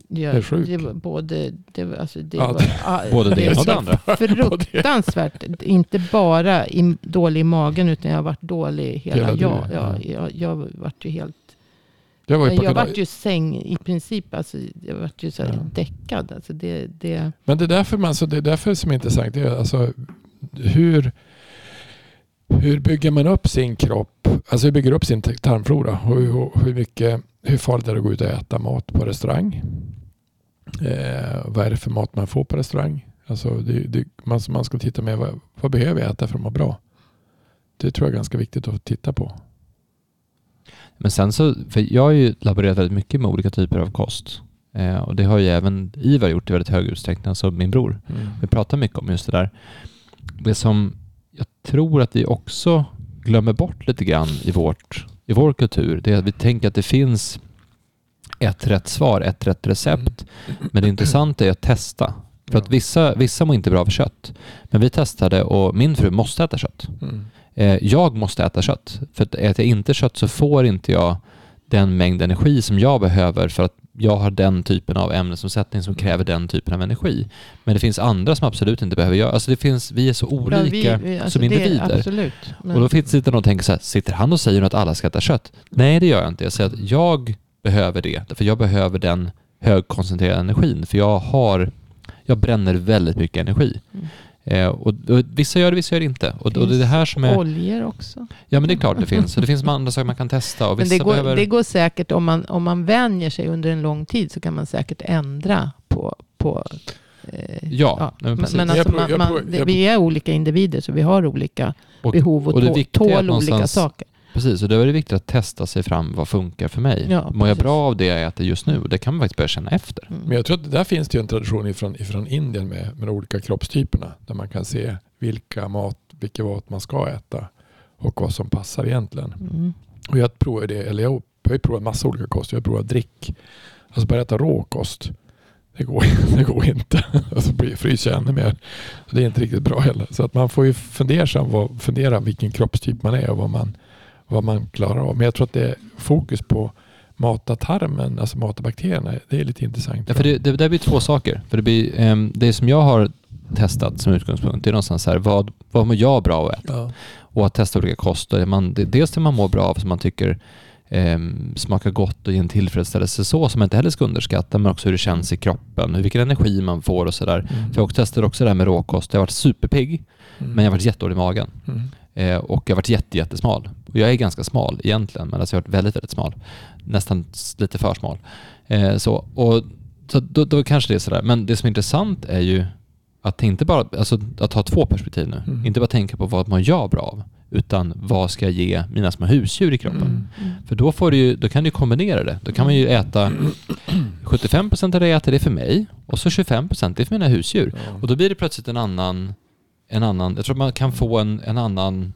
jag, är sjuk? Det var både, det alltså det Ja, var, Både det ena och det andra. fruktansvärt. Inte bara i, dålig i magen utan jag har varit dålig hela, Hela jag. Jag, ja. jag, jag vart ju helt... Jag var Jag vart ju säng i princip. Alltså, jag vart ju så här Ja. däckad. Alltså det, det, Men det är därför, man, så det är därför som är intressant. Det är alltså hur, hur bygger man upp sin kropp? Alltså hur bygger upp sin tarmflora? Hur, hur, mycket, hur farligt är det att gå ut och äta mat på restaurang? Eh, vad är det för mat man får på restaurang? Alltså det, det, man, man ska titta med vad, vad behöver jag äta för att må bra? Det tror jag är ganska viktigt att titta på. Men sen så, för jag har ju laborerat väldigt mycket med olika typer av kost. Eh, och det har ju även Ivar gjort i väldigt hög utsträckning, alltså min bror. Vi pratar mycket om just det där. Det som jag tror att vi också glömmer bort lite grann i, vårt, i vår kultur, det är att vi tänker att det finns ett rätt svar, ett rätt recept. Men det intressanta är att testa. För att vissa, vissa mår inte bra av kött. Men vi testade och min fru måste äta kött. Mm. Eh, jag måste äta kött. För att äter jag inte kött så får inte jag den mängd energi som jag behöver för att jag har den typen av ämnesomsättning som kräver den typen av energi. Men det finns andra som absolut inte behöver göra. Alltså det finns, vi är så olika Ja, vi- vi- alltså som individer. absolut. Men, Och då finns det någon som tänker så här, sitter han och säger att alla ska äta kött? Nej, det gör jag inte. Jag säger att jag behöver det, för jag behöver den högkoncentrerade energin, för jag har, jag bränner väldigt mycket energi. Mm. Eh, och, och vissa gör det, vissa gör det inte. Och, och det är det här som är... Oljor också. Ja, men det är klart det finns. Och det finns andra saker man kan testa. Och Men vissa det går, behöver... det går säkert, om man, om man vänjer sig under en lång tid så kan man säkert ändra på... på eh, Ja, nej, men men, men alltså man, man, det, vi är olika individer så vi har olika och, behov och, och det tål olika saker. Precis, och då är det viktigt att testa sig fram. Vad funkar för mig? Ja, Mår jag bra av det jag äter just nu? Det kan man faktiskt börja känna efter. Mm. Men jag tror att där finns det ju en tradition ifrån, ifrån Indien med, med de olika kroppstyperna. Där man kan se vilka mat, vilka mat man ska äta och vad som passar egentligen. Mm. Och jag provar det, eller jag har ju provat massa olika kost. Jag har provat drick. Alltså bara äta råkost. Det går, det går inte. Alltså blir- fryser jag ännu mer. Så det är inte riktigt bra heller. Så att man får ju fundera, vad, fundera vilken kroppstyp man är och vad man, vad man klarar av. Men jag tror att det är fokus på mata tarmen, alltså mata bakterierna. Det är lite intressant. Ja, för det, det, det blir två saker. För det, blir, ehm, det som jag har testat som utgångspunkt, är någonstans här, vad, vad mår jag bra av att äta? Ja. Och att testa olika kost. Och Man, det, dels det man mår bra av som man tycker ehm, smakar gott och ger en tillfredsställelse så, som man inte heller ska underskatta, men också hur det känns i kroppen, vilken energi man får och sådär. Mm. För jag testade också det här med råkost. Jag har varit superpigg, Mm. men jag har varit jättedålig i magen. Mm. Eh, och jag har varit jätte, jättesmal. Och jag är ganska smal egentligen, men alltså jag har varit väldigt, väldigt smal. Nästan lite för smal. Eh, så och, så då, då kanske det är sådär. Men det som är intressant är ju att inte bara, alltså att ha två perspektiv nu. Mm. Inte bara tänka på vad man gör bra av, utan vad ska jag ge mina små husdjur i kroppen? Mm. Mm. För då, får du ju, då kan du kombinera det. Då kan man ju äta 75% av det jag äter, det är för mig och så 25% det är för mina husdjur. Och då blir det plötsligt en annan, en annan jag tror man kan få en, en annan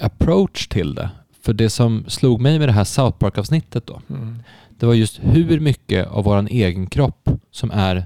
approach till det. För det som slog mig med det här South Park-avsnittet då, Mm. det var just hur mycket av våran egen kropp som är,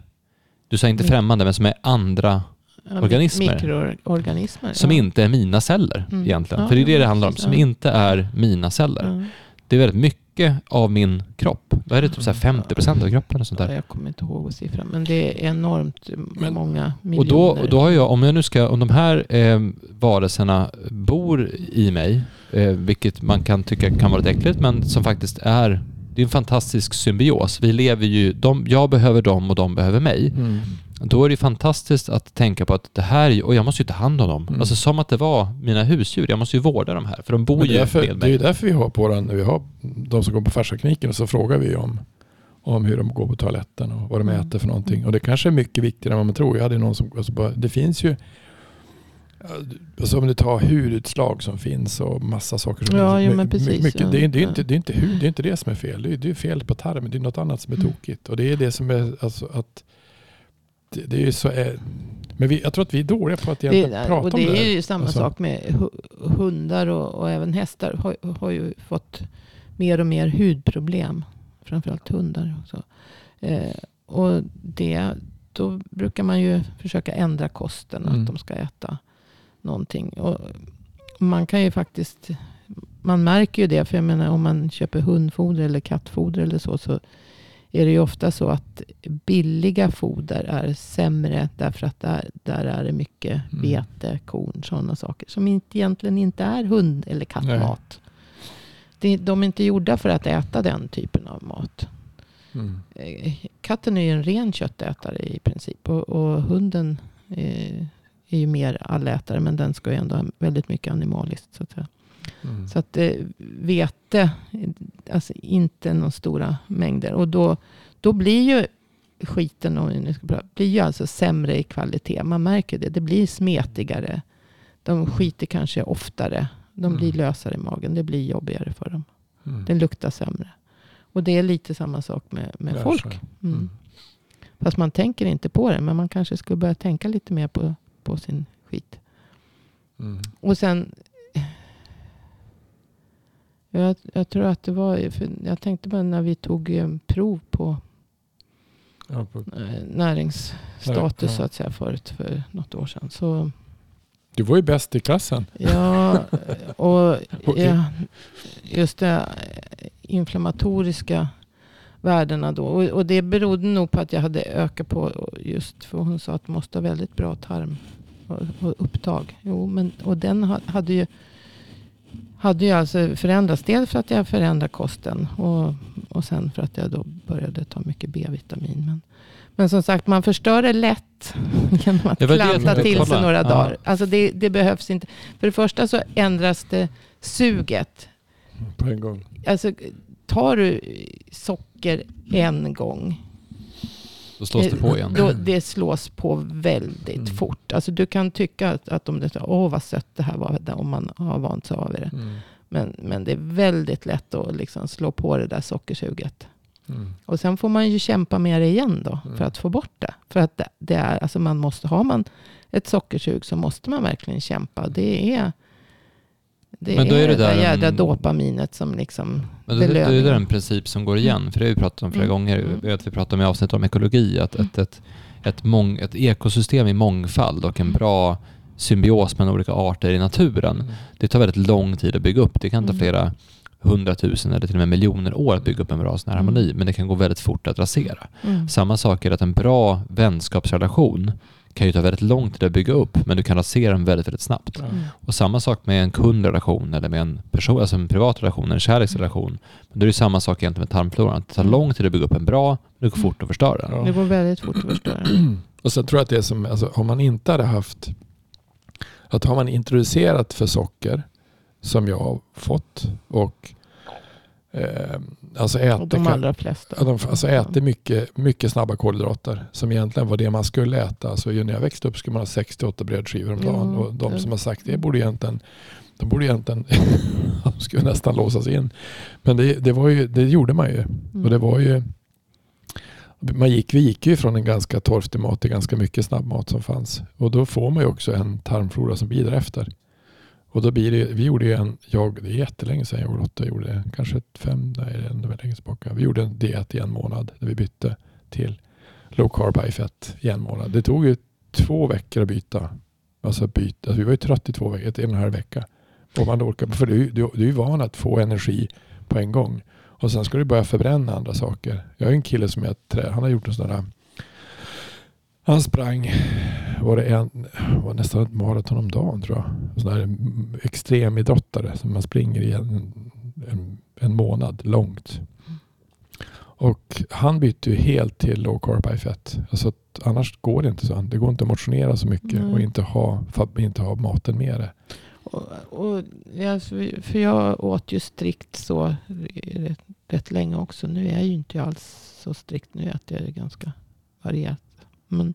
du sa inte Mm. främmande, men som är andra, Organismer. Mikroorganismer. som ja. inte är mina celler Mm. egentligen. Ja, För det är det det handlar om, som inte är mina celler. Ja. Det är väldigt mycket av min kropp. Vad är det, typ så här 50% av kroppen och sånt där? Ja, jag kommer inte ihåg siffran, men det är enormt Men- många Och miljoner. då, och då har jag, om jag nu ska, om de här eh, varelserna bor i mig, eh, vilket man kan tycka kan vara lite äckligt, men som faktiskt är det är en fantastisk symbios. Vi lever ju, de, jag behöver dem och de behöver mig. Mm. Då är det fantastiskt att tänka på att det här, och jag måste ju ta hand om dem. Mm. Alltså som att det var mina husdjur. Jag måste ju vårda dem här, för de bor Men ju är därför, med det är mig. ju därför vi har på den, vi har de som går på färskliniken och så frågar vi om, om hur de går på toaletten och vad de Mm. äter för någonting. Och det kanske är mycket viktigare än vad man tror. Jag hade någon som, alltså bara, det finns ju, alltså om du tar hudutslag som finns och massa saker som Ja, jo, men precis, mycket, ja. det, är, det, är inte, det, är inte hud, det är inte det som är fel. Det är, det är fel på tarmen. Det är något annat som är Mm. tokigt. Och det är det som är, alltså att det, det är så, är, men vi, jag tror att vi är dåliga på att Det, egentligen prata om det det. är ju samma Alltså. sak med hu- hundar och, och även hästar. Har, har ju fått mer och mer hudproblem. Framförallt hundar. Också. Eh, och det, då brukar man ju försöka ändra kosten. Mm. Att de ska äta någonting. Och man kan ju faktiskt... Man märker ju det. För jag menar om man köper hundfoder eller kattfoder eller så. Så är det ju ofta så att billiga foder är sämre. Därför att där, där är det mycket Mm. vete, korn, sådana saker. Som inte, egentligen inte är hund eller kattmat. Det, de är inte gjorda för att äta den typen av mat. Mm. Eh, Katten är ju en ren köttätare i princip. Och, och hunden eh, är ju mer allätare. Men den ska ju ändå ha väldigt mycket animaliskt. Så att. Mm. Så att eh, vete, alltså inte några stora mängder. Och då, då blir ju skiten, om nu ska prata, blir ju alltså sämre i kvalitet. Man märker det. Det blir smetigare. De skiter kanske oftare. De blir Mm. lösare i magen. Det blir jobbigare för dem. Mm. Den luktar sämre. Och det är lite samma sak med, med Lär folk. Mm. Mm. Fast man tänker inte på det. Men man kanske skulle börja tänka lite mer på, på sin skit. Mm. Och sen. Jag, jag tror att det var. Jag tänkte bara när vi tog eh, prov på Ja, på, eh, näringsstatus Ja. så att säga förut för något år sedan. Så du var ju bäst i klassen. ja, och ja, just det inflammatoriska värdena då. Och, och det berodde nog på att jag hade ökat på just för hon sa att man måste ha väldigt bra tarm och, och upptag. Jo, men och den ha- hade ju hade ju alltså förändrats. Dels för att jag förändrade kosten och, och sen för att jag då började ta mycket B-vitamin. Men, men som sagt, man förstör det lätt genom att klanta till sig några Ja. dagar. Alltså det, det behövs inte. För det första så ändras det suget. På en gång. Alltså tar du socker en gång. Då slås det på igen. Då, det slås på väldigt Mm. fort. Alltså du kan tycka att, att om det åh vad sött det här var, om man har vant sig av det. Mm. Men, men det är väldigt lätt att liksom slå på det där sockersuget. Mm. Och sen får man ju kämpa med det igen då. Mm. För att få bort det. För att det, det är, alltså man måste, har man ett sockersug så måste man verkligen kämpa. Det är det, Men då är det där där jädra en- dopaminet som liksom Men det, det är ju en princip som går igen, för det har vi pratat om flera Mm. gånger. Mm. Vet vi pratade om i avsnitt om ekologi, att ett, ett, ett, mång, ett ekosystem i mångfald och en bra symbios mellan olika arter i naturen, Mm. det tar väldigt lång tid att bygga upp. Det kan ta Mm. flera hundratusen eller till och med miljoner år att bygga upp en bra sån här Mm. harmoni, men det kan gå väldigt fort att rasera. Mm. Samma sak är att en bra vänskapsrelation kan ju ta väldigt lång tid att bygga upp, men du kan rasera den väldigt, väldigt snabbt. Ja. Mm. Och samma sak med en kundrelation eller med en person, alltså en privat relation, en kärleksrelation. Men då är det samma sak egentligen med tarmfloran. Det tar Mm. lång tid att bygga upp en bra, men det går fort att förstöra den. Ja. Det går väldigt fort att förstöra. Och sen tror jag att det är som, alltså, om man inte hade haft, att har man introducerat för socker som jag har fått och eh, alltså äter, de allra flesta. de, alltså äter mycket, mycket snabba kolhydrater som egentligen var det man skulle äta. Alltså, när jag växte upp skulle man ha 68 brödskivor om dagen Ja, och de som har sagt det borde egentligen de borde egentligen de skulle nästan låsas in. Men det, det, var ju, det gjorde man ju. Mm. Och det var ju man gick, vi gick ju från en ganska torftig mat till ganska mycket snabbmat som fanns. Och då får man ju också en tarmflora som blir därefter. Och då blir det, vi gjorde ju en, jag, det är jättelänge sedan jag och Lotta gjorde det, kanske ett fem, nej det är ännu länge tillbaka. Vi gjorde en diet i en månad där vi bytte till low carb high fat i en månad. Det tog ju två veckor att byta. Alltså byta, alltså vi var ju trött i två veckor, en och en halv vecka. Och man orkar, för du, du, du är ju van att få energi på en gång. Och sen ska du börja förbränna andra saker. Jag har en kille som jag trä, han har gjort en sån där han sprang var det en, var nästan ett maraton om dagen tror jag. Sån där extremidrottare som man springer i en, en, en månad långt. Och han bytte ju helt till low carb high fat. Alltså annars går det inte så. Det går inte att motionera så mycket Nej. och inte ha, inte ha maten med det. Och, och, ja, för- jag åt ju strikt så rätt, rätt länge också. Nu är jag ju inte alls så strikt. Nu äter jag ganska varierat. Men,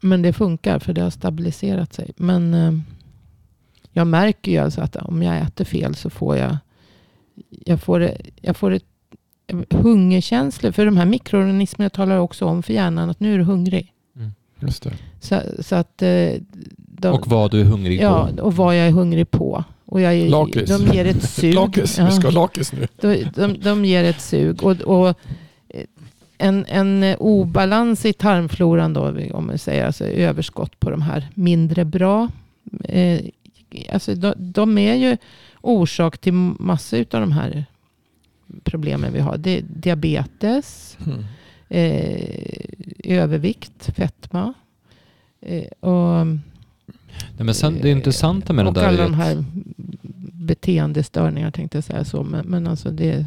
men det funkar för det har stabiliserat sig. Men eh, jag märker ju alltså att om jag äter fel så får jag, jag får, det- jag får ett hungerkänslor. För de här mikroorganismerna talar också om för hjärnan att nu är du hungrig. Just det. Så, så att eh, de, Och vad du är hungrig Ja, på. och vad jag är hungrig på. Och jag är, de ger ett sug. Lakis, Ja, vi ska ha lakis nu. de, de, de ger ett sug. Och, och eh, en, en obalans i tarmfloran då, om man säger alltså överskott på de här mindre bra. Eh, alltså de, de är ju orsak till massor av de här problemen vi har. Det är diabetes, Mm. eh, övervikt, fetma. Eh, och Nej, men sen, det intressanta med det och där alla de här beteendestörningar tänkte jag säga så. Men, men alltså det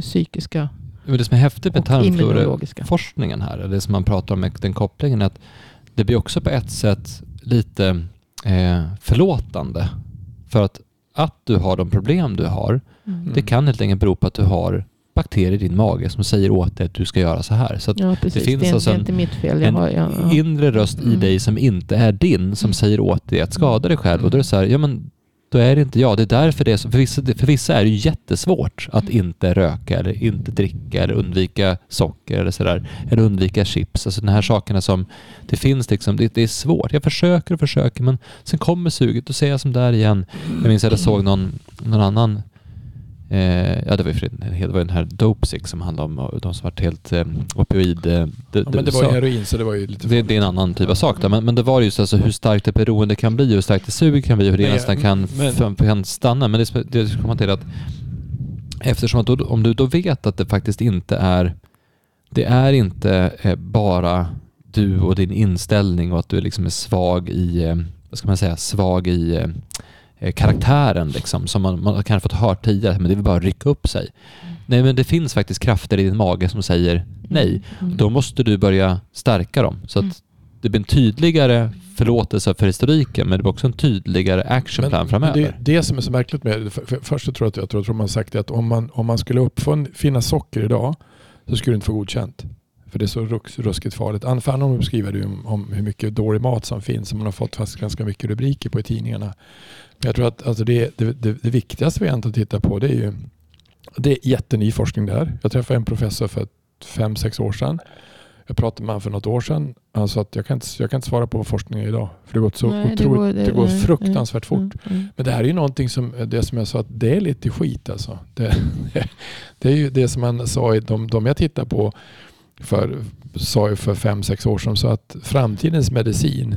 psykiska men det som är häftigt med och tarmflora immunologiska. forskningen här, det som man pratar om med den kopplingen, är att det blir också på ett sätt lite eh, förlåtande. För att, att du har de problem du har, Mm. det kan helt enkelt bero på att du har bakterier i din mage som säger åt dig att du ska göra så här. Så att Ja, precis. finns det, är, alltså det en- en har, jag, ja. inre röst i Mm. dig som inte är din, som säger åt dig att skada dig själv. Och då är det så här, ja men då är det inte jag. Det är därför det är så. För vissa, för vissa är det jättesvårt att Mm. inte röka eller inte dricka eller undvika socker eller sådär. Eller undvika chips. Alltså de här sakerna som det finns liksom, det, det är svårt. Jag försöker och försöker men sen kommer suget och säger jag som där igen. Jag minns att jag såg någon, någon annan Eh, ja, det var ju det var den här Dopesick som handlade om de som varit helt eh, opioid... Eh, Ja, men det var ju heroin så det var ju lite det, det är en annan typ av sak. Där. Men, men det var just alltså hur starkt ett beroende kan bli, hur starkt ett sug kan bli hur det Men- nästan kan, men- kan stanna. Men det, det ska komma till att eftersom att då, om du då vet att det faktiskt inte är det är inte eh, bara du och din inställning och att du liksom är svag i, eh, vad ska man säga, svag i eh, karaktären liksom, som man, man kan ha fått hört tidigare, men det vill bara rycka upp sig. Nej, men det finns faktiskt krafter i din mage som säger nej. Mm. Då måste du börja stärka dem. Så att Mm. det blir en tydligare förlåtelse för historiken, men det blir också en tydligare actionplan framöver. Det, det som är så märkligt med det, för, för, först så tror jag att jag tror, tror man har sagt det att om man, om man skulle uppfinna socker idag så skulle du inte få godkänt. För det är så ruskigt farligt. Ann Fernholm beskriver det om, om hur mycket dålig mat som finns som man har fått fast ganska mycket rubriker på i tidningarna. Men jag tror att alltså det, det, det, det viktigaste vi egentligen tittar på det är ju det är jätteny forskning där. Jag träffade en professor för fem, sex år sedan. Jag pratade med honom för något år sedan. Han sa att jag kan inte, jag kan inte svara på vad forskningen är idag. För det gått så Nej, det otroligt, går- det, det- går nej, fruktansvärt fort. Mm, mm. Men det här är ju någonting som, det som jag sa, att det är lite skit alltså. Det, det är ju det som man sa i de, de jag tittar på för, sa ju för fem, sex år sedan, så att framtidens medicin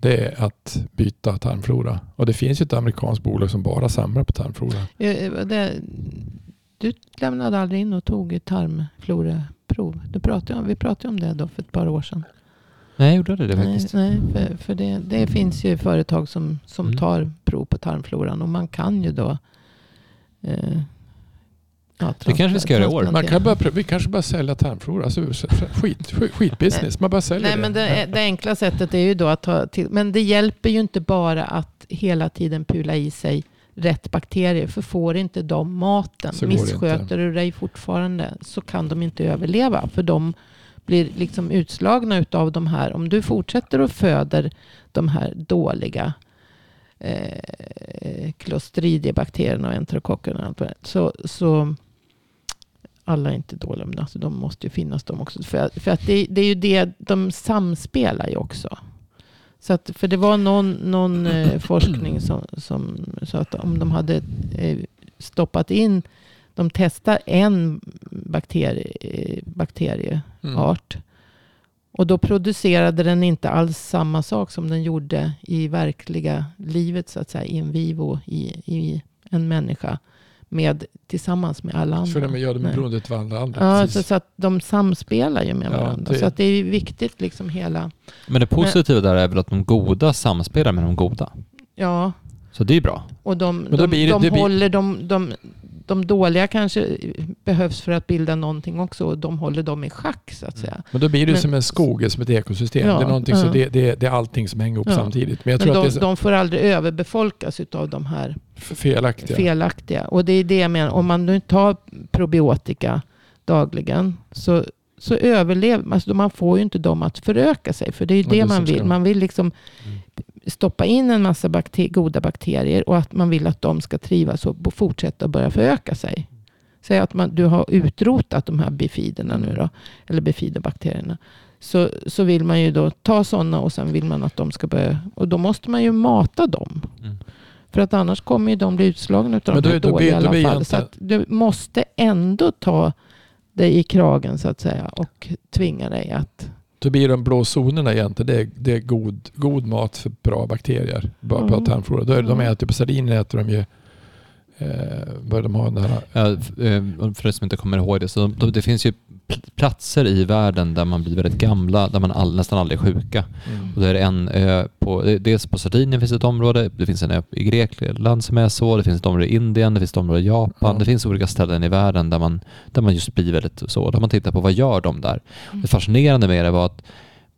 det är att byta tarmflora. Och det finns ju ett amerikanskt bolag som bara samlar på tarmflora. Det, du lämnade aldrig in och tog ett tarmfloraprov. Du pratade om, vi pratade om det då för ett par år sedan. Nej, gjorde det det Nej, faktiskt? nej, för, för det, det finns ju företag som, som Mm. tar prov på tarmfloran och man kan ju då eh, ja, Det kanske vi ska göra i år. Man kan börja, vi kanske bara sälja tarmflora. Alltså, skit, skit, skitbusiness. Man bara säljer Nej, det. men det, det enkla sättet är ju då att ta till. Men det hjälper ju inte bara att hela tiden pula i sig rätt bakterier. För får inte de maten, Så missköter du dig fortfarande så kan de inte överleva. För de blir liksom utslagna utav de här. Om du fortsätter och föder de här dåliga eh, Clostridiebakterierna och enterokockerna och allt vad det är, så, så alla är inte dåliga, men alltså de måste ju finnas de också. För, för att det, det är ju det, de samspelar ju också. Så att, för det var någon, någon eh, forskning som, som sa att om de hade eh, stoppat in, de testar en bakterie, eh, bakterieart. Mm. Och då producerade den inte alls samma sak som den gjorde i verkliga livet, så att säga, in vivo i, i en människa. Med, tillsammans med alla andra. För de gör det Nej. beroende av varandra. andra. Ja, så, så att de samspelar ju med Ja, varandra. det- Så att det är viktigt liksom hela... Men det positiva där är väl att de goda samspelar med de goda. Ja, Så det är bra. och de, då de, blir de håller... De, de, de dåliga kanske behövs för att bilda någonting också och de håller dem i schack så att säga. Men då blir det Men- som en skog, som ett ekosystem. Ja, det, är någonting, så ja. det, det, det är allting som hänger ihop Ja. samtidigt. Men jag Men tror de, att det är de får aldrig överbefolkas av de här felaktiga. felaktiga. Och det är det jag menar, om man nu tar probiotika dagligen så, så överlever alltså man. får ju inte dem att föröka sig. För det är ju det det man vill. Man vill liksom Mm. stoppa in en massa bakter- goda bakterier och att man vill att de ska trivas och fortsätta börja föröka sig. Säg att man, du har utrotat de här bifiderna nu då, eller bifidobakterierna. Så, så vill man ju då ta sådana och sen vill man att de ska börja, och då måste man ju mata dem. Mm. För att annars kommer ju de bli utslagna Men de här då dåliga i alla fall. Så att du måste ändå ta dig i kragen så att säga och tvinga dig att... Då blir de blå zonerna egentligen, det är, det är god, god mat för bra bakterier. Bara Mm. på tarmflora. Då är, De Mm. äter på sardiner äter de ju, eh, de ha den här, Ja, eh, för er som inte kommer ihåg det, så de, det finns ju pl- platser i världen där man blir väldigt gamla, där man all, nästan aldrig är sjuka. Och då är det en ö på, det- dels på Sardinien finns ett område, det finns en ö i Grekland som är så, det finns ett område i Indien, det finns ett område i Japan, Ja. det finns olika ställen i världen där man, där man just blir väldigt så. Där man tittar på vad gör de där? Det fascinerande med det var att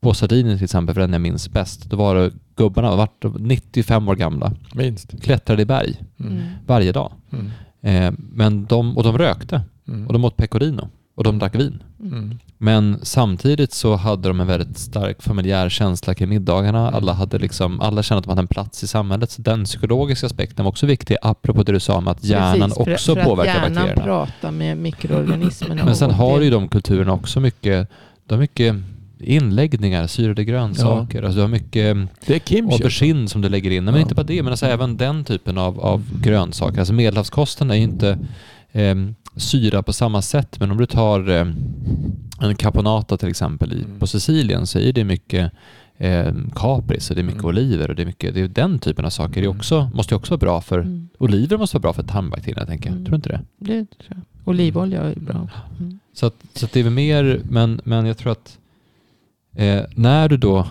på Sardinien till exempel, för den jag minns bäst, då var det gubbarna, vart 95 år gamla, minst. klättrade i berg Mm. varje dag. Mm. Eh, men de, och de rökte Mm. och de åt pecorino och de drack vin. Mm. Men samtidigt så hade de en väldigt stark familjär känsla kring middagarna. Mm. Alla, hade liksom, alla kände att de hade en plats i samhället. Så den psykologiska aspekten var också viktig, apropå det du sa om att hjärnan Precis, för- också för påverkar att hjärnan bakterierna. pratar med mikroorganismerna. Men sen har ju de kulturerna också mycket, de mycket inläggningar, syrade grönsaker, alltså du har mycket Det är kimchi. aubergine som du lägger in. Nej, Men Ja. inte bara det, men alltså även den typen av, av grönsaker. Alltså medelhavskosten är ju inte eh, syra på samma sätt, men om du tar eh, en caponata till exempel i, Mm. på Sicilien så är det mycket eh, kapris och det är mycket Mm. oliver och det är mycket, det är den typen av saker. Det är Mm. också, måste ju också vara bra för, Mm, oliver måste vara bra för tarmbakterierna tänker jag. Mm. Tror du inte det? det tror jag. Olivolja är bra. Mm. Så, att, så att det är väl mer, men, men jag tror att eh, när du då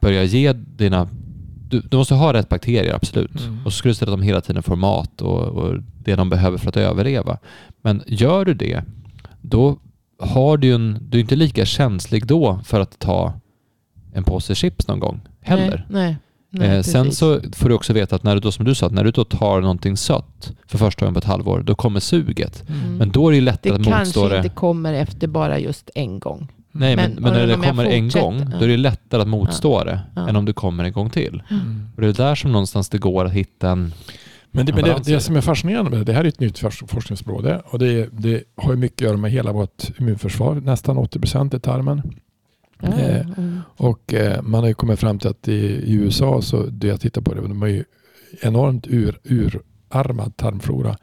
börjar ge dina... Du, du måste ha rätt bakterier, absolut. Mm. Och så ska du se att de hela tiden får mat och, och det de behöver för att överleva. Men gör du det, då har du ju en... Du är inte lika känslig då för att ta en påse chips någon gång heller. Nej, nej, nej, Eh, sen så får du också veta att när du då, som du sa, att när du då tar någonting sött för första gången på ett halvår, då kommer suget. Mm. Men då är det lättare det att motstå kanske det. inte kommer efter bara just en gång. Nej, men, Men- men, när det kommer en gång, ja. då är det lättare att motstå det Ja. än om det kommer en gång till. Mm. Och det är där som någonstans det går att hitta en... Men, det, Ja, men det, det. som är fascinerande med det, det här är ett nytt fors- forskningsområde och det, det har ju mycket att göra med hela vårt immunförsvar. Nästan 80 procent i tarmen. Ja, Eh, mm. Och eh, man har ju kommit fram till att i, i USA, så det jag tittar på det, de har ju enormt ur, urarmad tarmflora.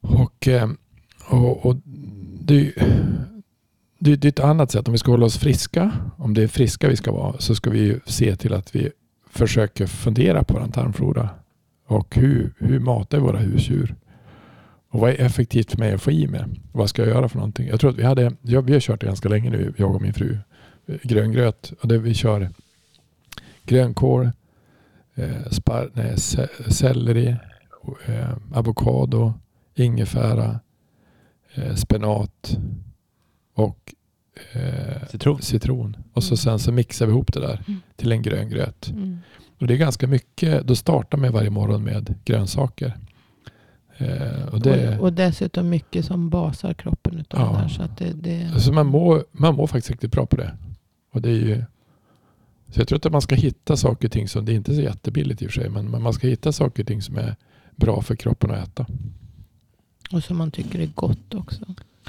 Och, eh, och, och det, är ju- det, det är ett annat sätt. Om vi ska hålla oss friska, om det är friska vi ska vara, så ska vi ju se till att vi försöker fundera på vår tarmflora. Och hur, hur matar vi våra husdjur? Och vad är effektivt för mig att få i mig? Vad ska jag göra för någonting? Jag tror att vi hade, ja, vi har kört det ganska länge nu, jag och min fru, eh, gröngröt. Och det vi kör grönkål, eh, spar, nej, selleri, eh, avokado, ingefära, eh, spenat och eh, Citron. citron. Och så Mm. sen så mixar vi ihop det där Mm. till en gröngröt. Mm. Och det är ganska mycket, då startar man varje morgon med grönsaker. Eh, och det, Och, och dessutom mycket som basar kroppen utav Ja. det här. Så att det, det, alltså man, mår, man mår faktiskt riktigt bra på det. Och det är ju, så jag tror att man ska hitta saker och ting som, det är inte så jättebilligt i och för sig, men men man ska hitta saker och ting som är bra för kroppen att äta. och som man tycker är gott också.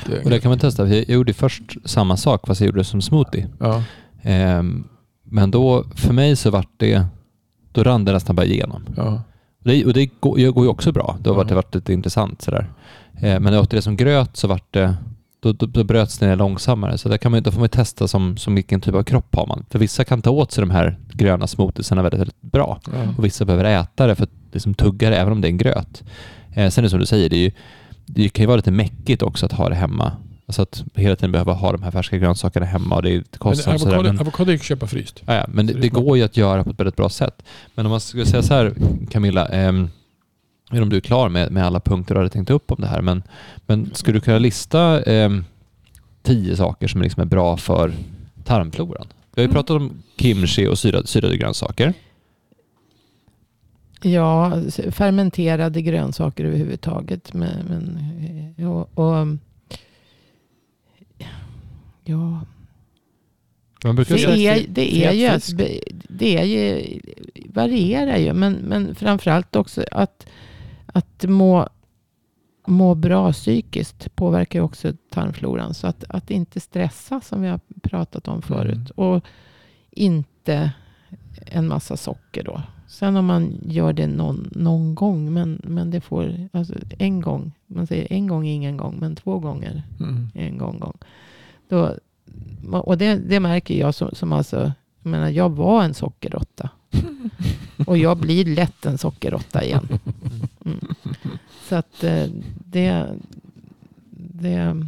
Det, Och det kan man testa. Jag gjorde först samma sak fast jag gjorde det som smoothie. ja, Ehm, men då, för mig så vart det, då rann det nästan bara igenom. ja, Och det, och det går, går ju också bra. Då Ja. vart det varit lite intressant sådär. Eh, men när jag åt det som gröt så vart det, då, då, då bröts det ner långsammare. Så där kan man, då får man testa som, som vilken typ av kropp har man. För vissa kan ta åt sig de här gröna smoothiesarna väldigt, väldigt bra. ja. Och vissa behöver äta det för att liksom tugga det även om det är en gröt. Eh, sen är det som du säger, det, är ju, det kan ju vara lite mäckigt också att ha det hemma. Alltså att hela tiden behöva ha de här färska grönsakerna hemma och det är Men kostsamt. avokado, men- avokado gick att köpa fryst. Ja, men det, det går ju att göra på ett väldigt bra sätt. Men om man skulle säga så här, Camilla. ehm, vet om du är klar med, med alla punkter du hade tänkt upp om det här, men, men skulle du kunna lista eh, tio saker som liksom är bra för tarmfloran? Vi har ju Mm. pratat om kimchi och syrade, syrade grönsaker. Ja, fermenterade grönsaker överhuvudtaget. Men, men, och, och, ja, Man brukar det är, det är ju, att, det är ju, varierar ju. Men, men framförallt också att, att må, må bra psykiskt påverkar ju också tarmfloran. Så att, att inte stressa som vi har pratat om förut. Mm. Och inte en massa socker då. Sen om man gör det någon, någon gång. Men, men det får, alltså en gång. Man säger en gång är ingen gång. Men två gånger Mm. en gång. gång. Då, och det, det märker jag som, som alltså, jag menar jag var en sockerråtta. Och jag blir lätt en sockerråtta igen. Mm. Så att eh, det, det,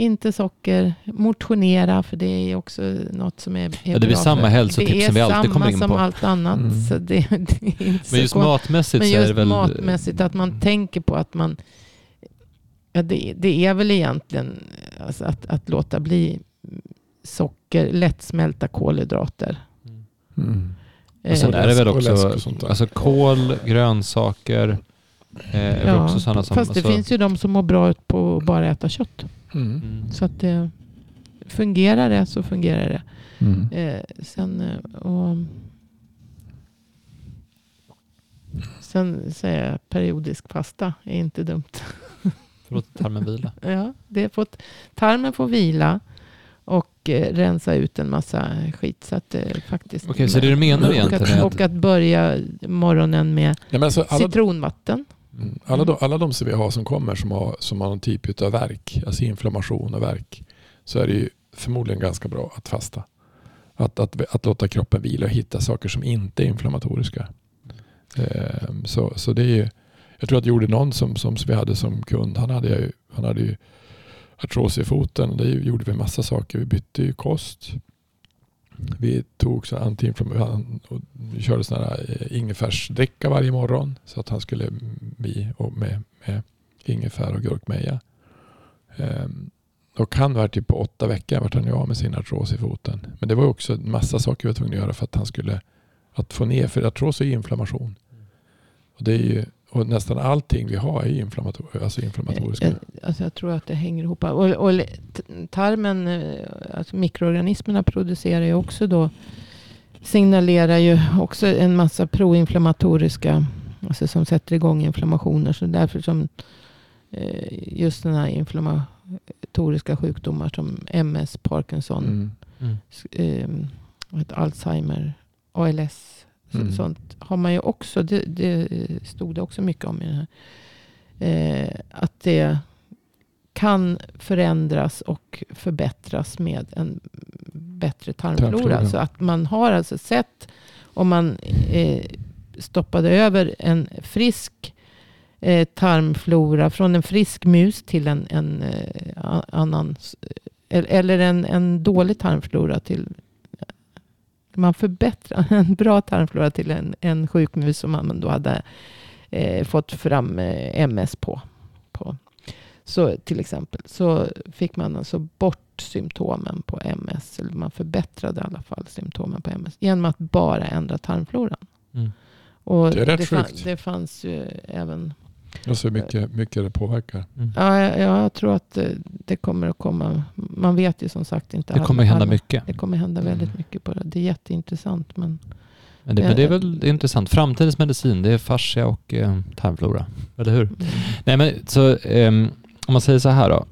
inte socker, motionera för det är också något som är, är Ja, det blir bra samma hälsotips som vi alltid kommer in Det är samma på. som allt annat. Mm. Så det, det är inte så men just matmässigt Men så är det just väl... matmässigt, att man tänker på att man... Ja, det, det är väl egentligen alltså att, att låta bli socker, lättsmälta kolhydrater. Mm. Och sen Eh, är det väl också alltså kål, grönsaker, eh, ja, också sådana som... fast det alltså, finns ju de som mår bra ut på att bara äta kött. Mm. Mm. Så att det fungerar det så fungerar det. Mm. Eh, sen, eh, och, sen säger jag periodisk fasta är inte dumt. Förlåt, tarmen vila. Ja, det är fått, tarmen får vila och eh, rensa ut en massa skit. Så att det faktiskt... Okej, så det du menar och egentligen att, och att börja morgonen med Ja, men alltså alla, citronvatten. Mm. Alla, de, alla de som vi har som kommer som har, som har någon typ av verk, alltså inflammation och verk, så är det ju förmodligen ganska bra att fasta. Att, att, att låta kroppen vila och hitta saker som inte är inflammatoriska. Ehm, så, så det är ju, jag tror att jag gjorde någon som, som vi hade som kund, han hade ju, han hade ju artros i foten. Det gjorde vi massa saker. Vi bytte ju kost. Vi tog så antiinflammation och vi körde sådana här eh, ingefärsdricka varje morgon så att han skulle bli och med, med ingefär och gurkmeja. Ehm, och han var typ på åtta veckor vart han ju av med sin artros i foten. Men det var också en massa saker vi var tvungna att göra för att han skulle att få ner, för artros är ju inflammation. Och, det är ju, och nästan allting vi har är inflammator, alltså inflammatoriska. Alltså jag tror att det hänger ihop. Och, och tarmen, eh, alltså mikroorganismerna producerar ju också då, signalerar ju också en massa proinflammatoriska, alltså som sätter igång inflammationer. Så därför som eh, just den här inflammatoriska sjukdomar som MS, Parkinson, Mm. Mm. eh, heter Alzheimer, ALS. Så, Mm. Sånt har man ju också, det, det stod det också mycket om i den här. Eh, att det kan förändras och förbättras med en bättre tarmflora. Tarmflora. Så att man har alltså sett om man eh, stoppade över en frisk eh, tarmflora från en frisk mus till en, en eh, annan eller- eller en, en dålig tarmflora till man förbättrar en bra tarmflora till en, en sjuk mus som man då hade eh, fått fram eh, MS på, på. Så till exempel så fick man alltså bort symptomen på MS. Eller man förbättrade i alla fall symptomen på MS. Genom att bara ändra tarmfloran. Mm. Och Det är rätt det, fan, sjukt. det fanns ju även Och så mycket, mycket det påverkar. Mm. Ja, jag, jag tror att det, det kommer att komma. Man vet ju som sagt inte. Det kommer hända alla- mycket. Det kommer hända väldigt Mm. mycket på det. Det är jätteintressant. Men Men det, men det är väl intressant. Framtidens medicin, det är fascia och eh, tarmflora. Eller hur? Nej men så ehm, om man säger så här då.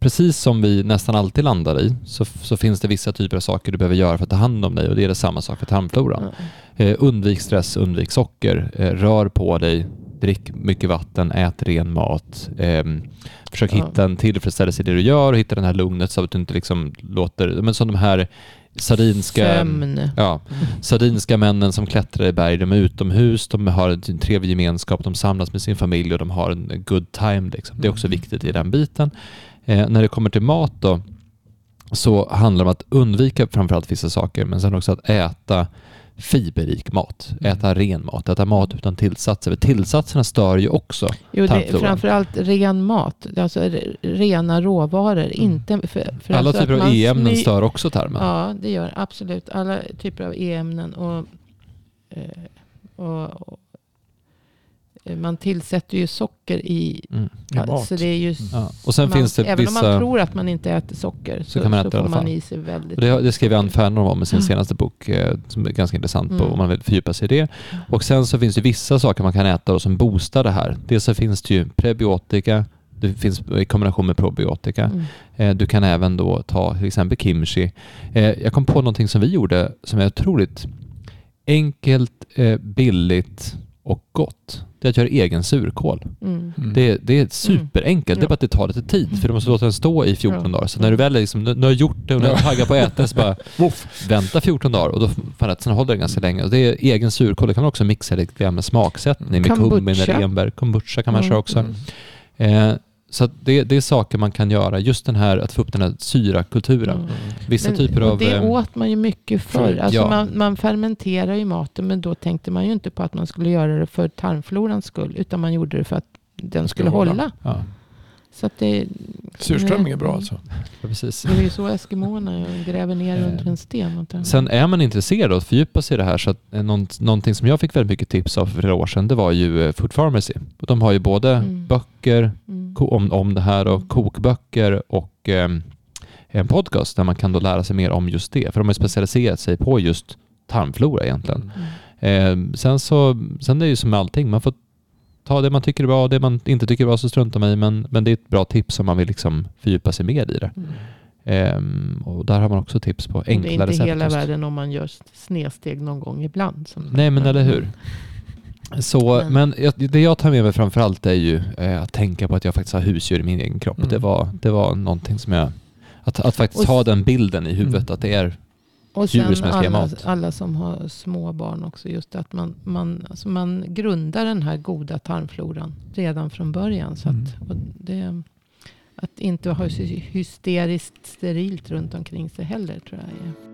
Precis som vi nästan alltid landar i så, så finns det vissa typer av saker du behöver göra för att ta hand om dig och det är det samma sak för tarmfloran. Ja. Eh, undvik stress, undvik socker, eh, rör på dig, drick mycket vatten, ät ren mat. ehm, försök Ja. hitta en tillfredsställelse i det du gör och hitta den här lugnet så att du inte liksom låter, men som de här sardinska... Sömn. Ja, sardinska männen som klättrar i berg, de är utomhus, de har en trevlig gemenskap, de samlas med sin familj och de har en good time. Liksom. Det är också Mm. viktigt i den biten. Eh, när det kommer till mat då, så handlar det om att undvika framförallt vissa saker, men sen också att äta fiberrik mat, Mm. äta ren mat, äta mat utan tillsatser. För tillsatserna stör ju också. Jo, det framförallt ren mat. Alltså re- rena råvaror. Inte för, för Alla alltså typer av E-ämnen stör också tarmen. Ja, det gör absolut. Alla typer av E-ämnen. Och, eh, och, man tillsätter ju socker i... Mm. I mat. Så det är ju, Ja. Och sen man, finns det även om man vissa... tror att man inte äter socker så, kan man äta så i alla får man fall. i sig väldigt det, det skrev Ann. Fernholm om i sin Mm. senaste bok eh, som är ganska intressant på Mm. om man vill fördjupa sig i det. Och sen så finns det vissa saker man kan äta då som boostar det här. Dels så finns det ju prebiotika, det finns i kombination med probiotika. Mm. Eh, Du kan även då ta till exempel kimchi. Eh, Jag kom på någonting som vi gjorde som är otroligt enkelt, eh, billigt och gott. Det är att göra egen surkål. Mm. Mm. Det, det är superenkelt. Det är bara att det tar lite tid för du måste låta den stå i 14 Ja. dagar. Så när du väl är liksom, nu nu har du gjort det och nu är taggad på att äta så bara vänta 14 dagar och då fan att sen håller det ganska länge. Och det är egen surkål. Det kan man också mixa lite med smaksättning med Kombucha. kummin eller enbär. Kombucha kan man Mm. köra också. Mm. Eh, så det, det är saker man kan göra. Just den här att få upp den här syrakulturen. Mm. Vissa Men- typer av... det eh, åt man ju mycket förr. Alltså Ja. man, man fermenterar ju maten men då tänkte man ju inte på att man skulle göra det för tarmflorans skull. Utan man gjorde det för att den skulle hålla. hålla. Ja, Så att det, Surströmming är bra alltså. ja, precis. det är ju så eskimåerna gräver ner Eh, under en sten. Sen är man intresserad av att fördjupa sig i det här så att eh, någon, någonting som jag fick väldigt mycket tips av för flera år sedan det var ju eh, Food Pharmacy. Och De har ju både Mm. böcker Mm. om, om det här och kokböcker och eh, en podcast där man kan då lära sig mer om just det. För de har specialiserat sig på just tarmflora egentligen. Mm. Eh, sen så sen är det ju som med allting, man får ta det man tycker är bra och det man inte tycker är bra så struntar man i men, men det är ett bra tips om man vill liksom fördjupa sig mer i det. Mm. Ehm, och där har man också tips på Och det är enklare inte sätt. hela just. världen om man gör snedsteg någon gång ibland. Nej men eller hur. Så, Men- men jag, det jag tar med mig framförallt är ju eh, att tänka på att jag faktiskt har husdjur i min egen kropp. Mm. Det, var, det var någonting som jag... Att, att faktiskt Och ha den bilden i huvudet Mm. att det är... Och sen alla, alla som har små barn också. Just att man, man, alltså man grundar den här goda tarmfloran redan från början. Så Mm. att, det, att inte ha hysteriskt sterilt runt omkring sig heller tror jag är